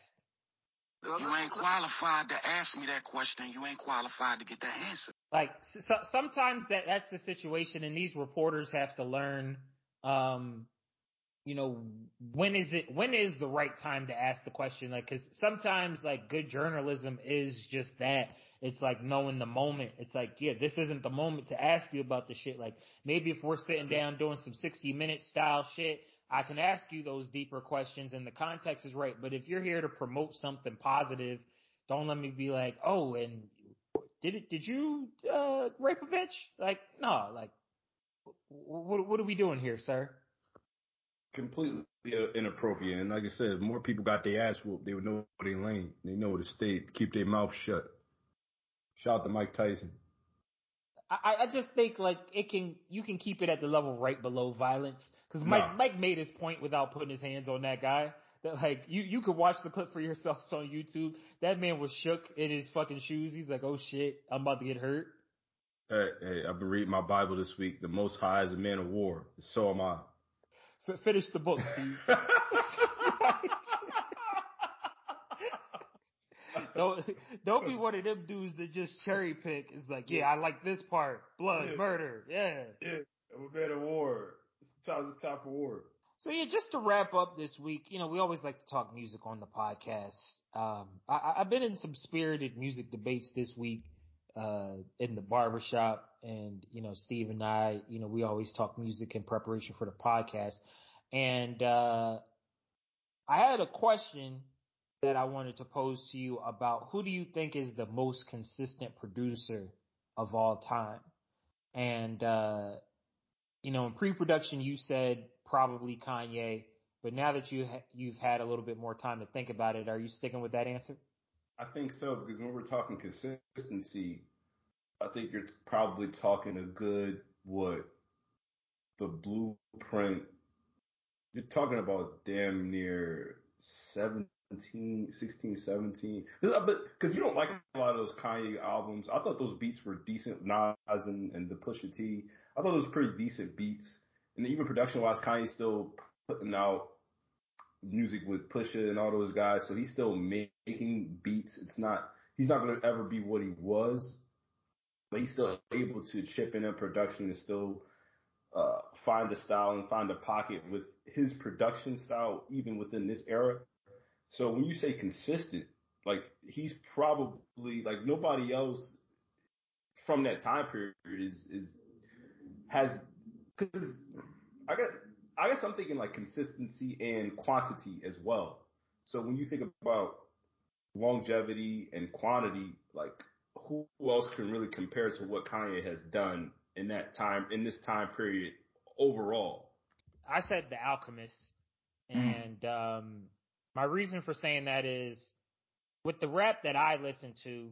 H: You ain't qualified to ask me that question. You ain't qualified to get that answer.
A: Like so, sometimes that that's the situation, and these reporters have to learn um you know, when is it, when is the right time to ask the question? Like, cause sometimes like good journalism is just that. It's like knowing the moment. It's like, yeah, this isn't the moment to ask you about the shit. Like maybe if we're sitting down doing some 60 minute style shit, I can ask you those deeper questions and the context is right. But if you're here to promote something positive, don't let me be like, oh, and did it, did you, uh, rape a bitch? Like, no, like, what, what are we doing here, sir?
B: Completely inappropriate. And like I said, if more people got their ass whooped, they would know their lane. They know to stay, keep their mouth shut. Shout out to Mike Tyson.
A: I, I just think like it can, you can keep it at the level right below violence. Cause Mike, Mike made his point without putting his hands on that guy. That like, you, you could watch the clip for yourselves on YouTube. That man was shook in his fucking shoes. He's like, oh shit, I'm about to get hurt.
B: Hey, hey, I've been reading my Bible this week. The Most High is a man of war. So am I.
A: Finish the book, Steve. don't don't be one of them dudes that just cherry pick. It's like, yeah, I like this part. Blood, yeah. murder, yeah.
B: Yeah, I'm a war. Sometimes it's time for war.
A: So yeah, just to wrap up this week, you know, we always like to talk music on the podcast. Um, I, have been in some spirited music debates this week, uh, in the barbershop and, you know, Steve and I, you know, we always talk music in preparation for the podcast. And, uh, I had a question that I wanted to pose to you about who do you think is the most consistent producer of all time? And, uh, you know, in pre-production, you said probably Kanye, but now that you ha- you've had a little bit more time to think about it, are you sticking with that answer?
B: I think so because when we're talking consistency, I think you're probably talking a good what the blueprint. You're talking about damn near seven 17, 16, 17. Because you don't like a lot of those Kanye albums. I thought those beats were decent. Nas and, and the Pusha T. I thought those were pretty decent beats. And even production wise, Kanye's still putting out music with Pusha and all those guys. So he's still making beats. It's not, he's not going to ever be what he was, but he's still able to chip in a production and still uh, find a style and find a pocket with his production style, even within this era. So when you say consistent, like he's probably like nobody else from that time period is is has because I guess I guess I'm thinking like consistency and quantity as well. So when you think about longevity and quantity, like who else can really compare to what Kanye has done in that time in this time period overall?
A: I said the Alchemist, mm. and um, my reason for saying that is with the rap that I listen to,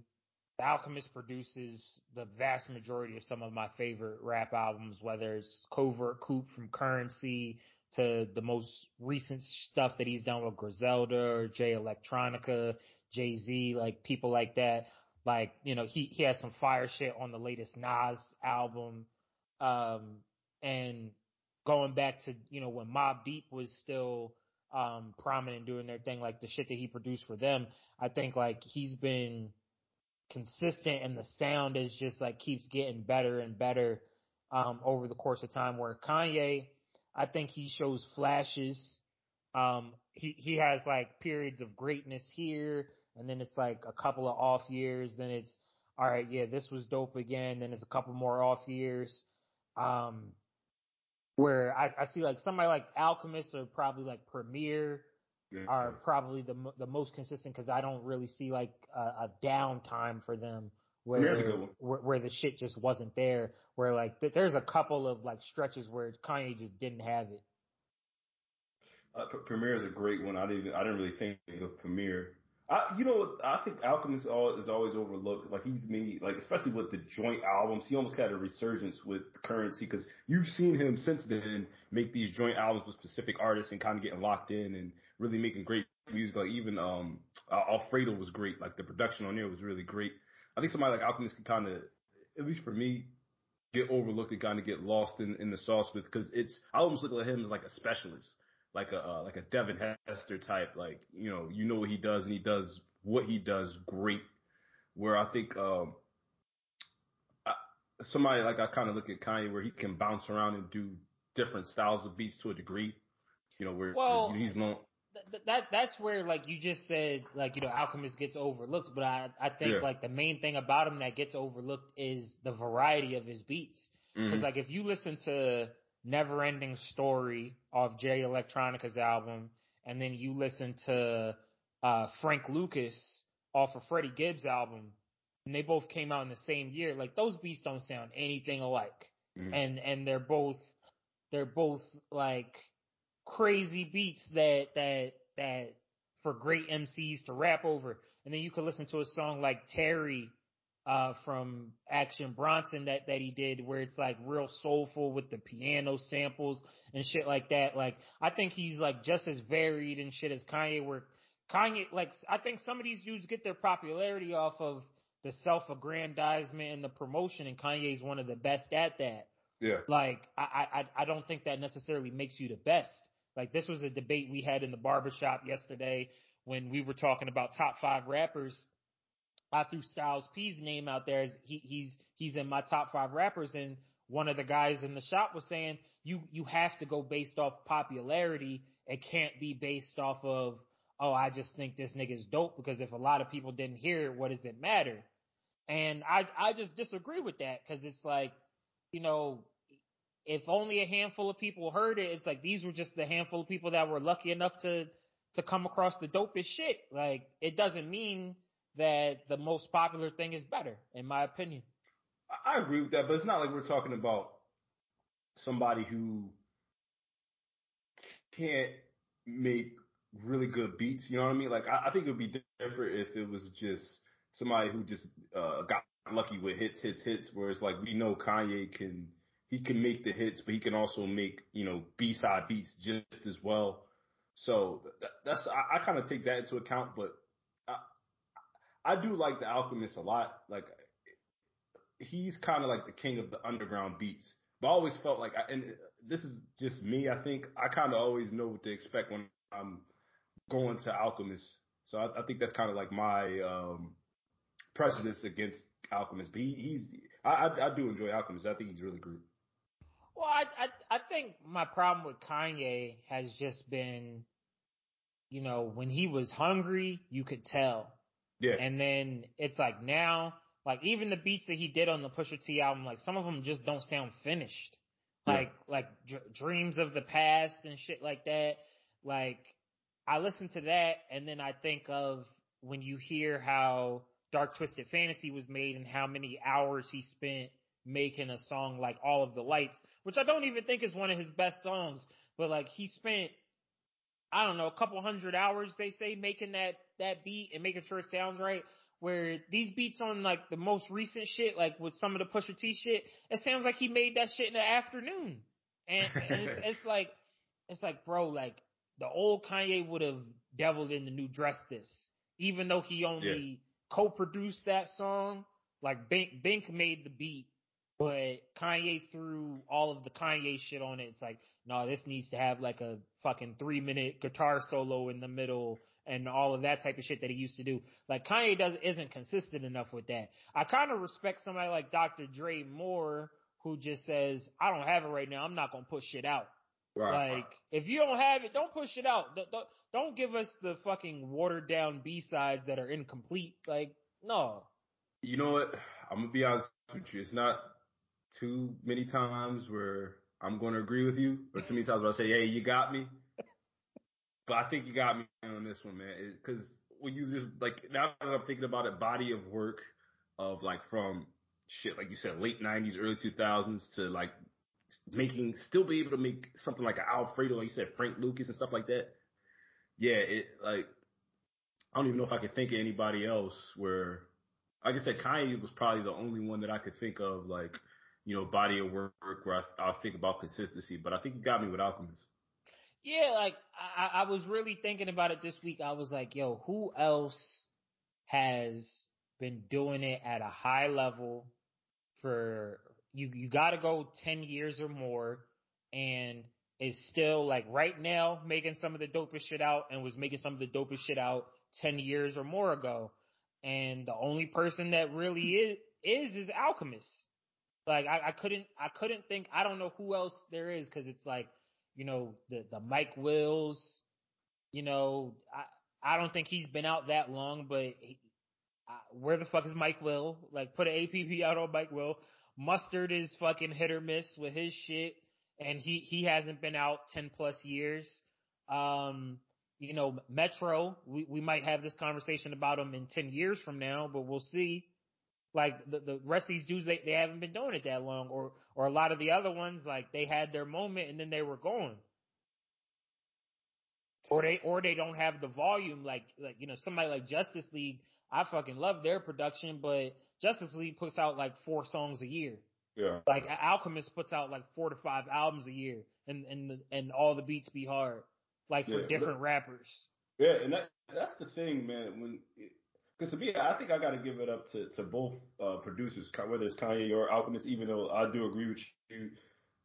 A: the Alchemist produces the vast majority of some of my favorite rap albums, whether it's Covert Coup from Curren$y to the most recent stuff that he's done with Griselda or Jay Electronica, Jay Z, like people like that. Like, you know, he, he has some fire shit on the latest Nas album. Um, and going back to, you know, when Mobb Deep was still, um, prominent doing their thing, like the shit that he produced for them. I think like he's been consistent and the sound is just like keeps getting better and better, um, over the course of time where Kanye, I think he shows flashes. Um, he, he has like periods of greatness here and then it's like a couple of off years. Then it's, all right, yeah, this was dope again. Then it's a couple more off years. Um, where I, I see like somebody like Alchemist or probably like Premier yeah. are probably the the most consistent because I don't really see like a, a downtime for them where, where, where the shit just wasn't there. Where like th- there's a couple of like stretches where Kanye just didn't have it.
B: Uh, Premier is a great one. I didn't I didn't really think of Premier I, you know, I think Alchemist is always overlooked. Like he's me, like especially with the joint albums, he almost had a resurgence with Curren$y because you've seen him since then make these joint albums with specific artists and kind of getting locked in and really making great music. Like even um Alfredo was great. Like the production on there was really great. I think somebody like Alchemist can kind of, at least for me, get overlooked and kind of get lost in in the sauce with because it's I almost look at him as like a specialist like a uh, like a Devin Hester type. Like you know, you know what he does, and he does what he does great. Where I think um, I, somebody like I kind of look at Kanye, where he can bounce around and do different styles of beats to a degree. You know, where,
A: well,
B: he's known.
A: Th- that that's where like you just said like you know Alchemist gets overlooked, but I I think yeah. like the main thing about him that gets overlooked is the variety of his beats. Because mm-hmm. like if you listen to Never Ending Story off Jay Electronica's album, and then you listen to uh, Frank Lucas off of Freddie Gibbs' album, and they both came out in the same year. Like those beats don't sound anything alike, mm-hmm. and and they're both they're both like crazy beats that that that for great MCs to rap over. And then you could listen to a song like Terry uh, from Action Bronson that that he did, where it's like real soulful with the piano samples and shit like that. Like I think he's like just as varied and shit as Kanye. Where Kanye, like I think some of these dudes get their popularity off of the self-aggrandizement and the promotion, and Kanye's one of the best at that.
B: Yeah.
A: Like I, I I don't think that necessarily makes you the best. Like this was a debate we had in the barbershop yesterday when we were talking about top five rappers. I threw Styles P's name out there he, he's he's in my top five rappers, and one of the guys in the shop was saying you you have to go based off popularity. It can't be based off of oh I just think this nigga's dope because if a lot of people didn't hear it, what does it matter? And I I just disagree with that because it's like, you know, if only a handful of people heard it, it's like these were just the handful of people that were lucky enough to to come across the dopest shit. Like it doesn't mean that the most popular thing is better, in my opinion.
B: I agree with that, but it's not like we're talking about somebody who can't make really good beats. You know what I mean? Like I, I think it would be different if it was just somebody who just uh, got lucky with hits, hits, hits. Where it's like we know Kanye can he can make the hits, but he can also make you know B side beats just as well. So that's I, I kind of take that into account, but I do like the Alchemist a lot. Like he's kind of like the king of the underground beats. But I always felt like, I, and this is just me. I think I kind of always know what to expect when I'm going to Alchemist. So I, I think that's kind of like my um, prejudice against Alchemist. But he, he's I, I, I do enjoy Alchemist. I think he's really great.
A: Well, I, I I think my problem with Kanye has just been, you know, when he was hungry, you could tell.
B: Yeah.
A: And then it's like now, like even the beats that he did on the Pusha T album, like some of them just don't sound finished. Like yeah. like Dr- dreams of the past and shit like that. Like I listen to that and then I think of when you hear how Dark Twisted Fantasy was made and how many hours he spent making a song like All of the Lights, which I don't even think is one of his best songs, but like he spent, I don't know, a couple hundred hours, they say, making that, that beat and making sure it sounds right. Where these beats on like the most recent shit, like with some of the Pusha T shit, it sounds like he made that shit in the afternoon. And, and it's, it's like, it's like, bro, like the old Kanye would have deviled in the new dress this, even though he only yeah. co-produced that song. Like Bink, Bink made the beat but Kanye threw all of the Kanye shit on it. It's like, no, this needs to have like a fucking three minute guitar solo in the middle and all of that type of shit that he used to do. Like Kanye does isn't consistent enough with that. I kind of respect somebody like Dr. Dre more who just says, I don't have it right now. I'm not going to push shit out. Right. Like, if you don't have it, don't push it out. Don't, don't, don't give us the fucking watered down B sides that are incomplete. Like, no.
B: You know what? I'm gonna be honest with you. It's not too many times where I'm going to agree with you, or too many times where I say, "Hey, you got me." But I think you got me on this one, man, because when you just like now that I'm thinking about it, body of work of like from shit like you said, late '90s, early 2000s to like making still be able to make something like an Alfredo, like you said, Frank Lucas and stuff like that. Yeah, it like I don't even know if I could think of anybody else where, like I said, Kanye was probably the only one that I could think of like you know, body of work where I, I'll think about consistency. But I think you got me with Alchemist.
A: Yeah, like I, I was really thinking about it this week. I was like, yo, who else has been doing it at a high level for you you gotta go ten years or more and is still like right now making some of the dopest shit out and was making some of the dopest shit out ten years or more ago. And the only person that really is is is Alchemist. Like I, I couldn't I couldn't think I don't know who else there is because it's like you know, the, the Mike Wills, you know, I, I don't think he's been out that long, but he, uh, where the fuck is Mike Will? Like put an APB out on Mike Will. Mustard is fucking hit or miss with his shit and he, he hasn't been out 10 plus years. Um, you know, Metro, we, we might have this conversation about him in 10 years from now, but we'll see. Like the, the rest of these dudes, they, they haven't been doing it that long or, or a lot of the other ones, like they had their moment and then they were gone. Or they, or they don't have the volume like, like, you know, somebody like Justice League, I fucking love their production, but Justice League puts out like four songs a year.
B: Yeah.
A: Like Alchemist puts out like four to five albums a year and, and, the, and all the beats be hard. Like for yeah, different rappers.
B: Yeah, and that, that's the thing, man. When, because to me, I think I got to give it up to to both uh, producers, whether it's Kanye or Alchemist. Even though I do agree with you,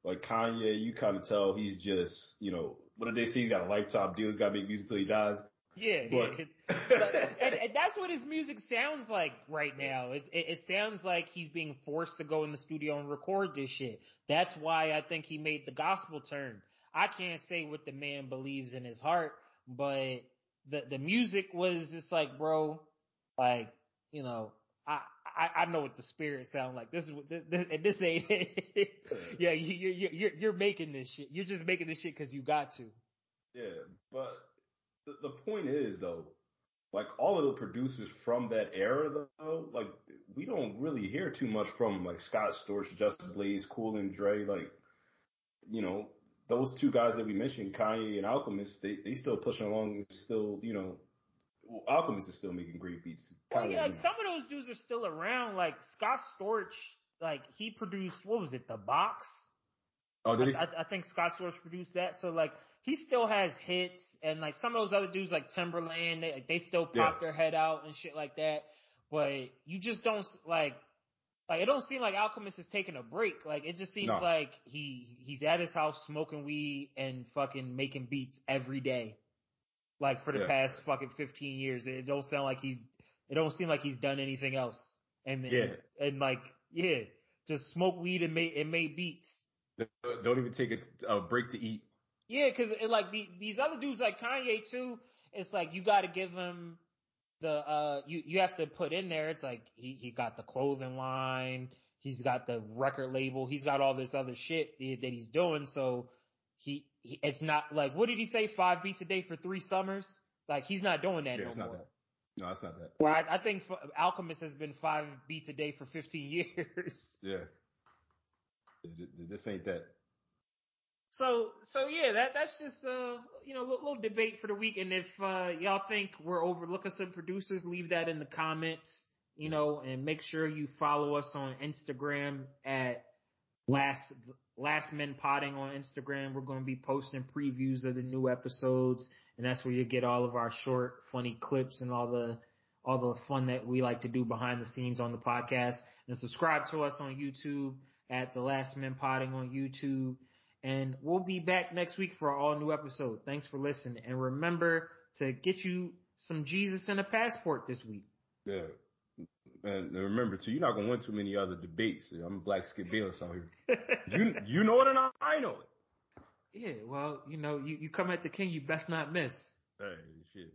B: like Kanye, you kind of tell he's just, you know, what did they say? He's got a lifetime deal. He's got to make music until he dies.
A: Yeah, but, yeah. and, and, that's what his music sounds like right now. It, it, it sounds like he's being forced to go in the studio and record this shit. That's why I think he made the gospel turn. I can't say what the man believes in his heart, but the the music was just like, bro, like, you know, I, I, I know what the spirit sound like. This is what this, this, this ain't. yeah, you, you, you're you're making this shit. You're just making this shit because you got to.
B: Yeah, but the, the point is though, like all of the producers from that era though, like we don't really hear too much from like Scott Storch, Justin Blaze, Cool and Dre, like you know those two guys that we mentioned, Kanye and Alchemist, they they still pushing along, still you know well, Alchemist is still making great beats.
A: Well, yeah, like some of those dudes are still around. Like Scott Storch, like he produced what was it, The Box?
B: Oh, did he?
A: I, I think Scott Storch produced that. So like he still has hits, and like some of those other dudes like Timberland, they like, they still pop yeah. their head out and shit like that. But you just don't like. Like it don't seem like Alchemist is taking a break. Like it just seems no. like he he's at his house smoking weed and fucking making beats every day like for the yeah. past fucking 15 years. It don't sound like he's, it don't seem like he's done anything else. And, yeah. and, and like, yeah, just smoke weed and make, and make beats.
B: Don't even take a, a break to eat.
A: Yeah, cause it, like the, these other dudes like Kanye too, it's like you gotta give him the, uh, you, you have to put in there, it's like he, he got the clothing line, he's got the record label, he's got all this other shit that he's doing, so he, he, it's not like what did he say? Five beats a day for three summers. Like he's not doing that
B: yeah,
A: no more.
B: That. No, it's not that.
A: Well, I, I think Alchemist has been five beats a day for 15 years.
B: Yeah. This ain't that.
A: So, so yeah, that, that's just, uh, you know, a little, little debate for the week. And if, uh, y'all think we're overlooking some producers, leave that in the comments, you know, and make sure you follow us on Instagram at last Last Men Podding on Instagram. We're going to be posting previews of the new episodes, and that's where you get all of our short, funny clips and all the all the fun that we like to do behind the scenes on the podcast. And subscribe to us on YouTube at the Last Men Podding on YouTube. And we'll be back next week for our all new episode. Thanks for listening, and remember to get you some Jesus and a passport this week.
B: Yeah. And remember too, you're not gonna win too many other debates. I'm a Black Skip Bayless out here. you you know it and I know it.
A: Yeah, well, you know, you, you come at the king, you best not miss.
B: Hey, shit.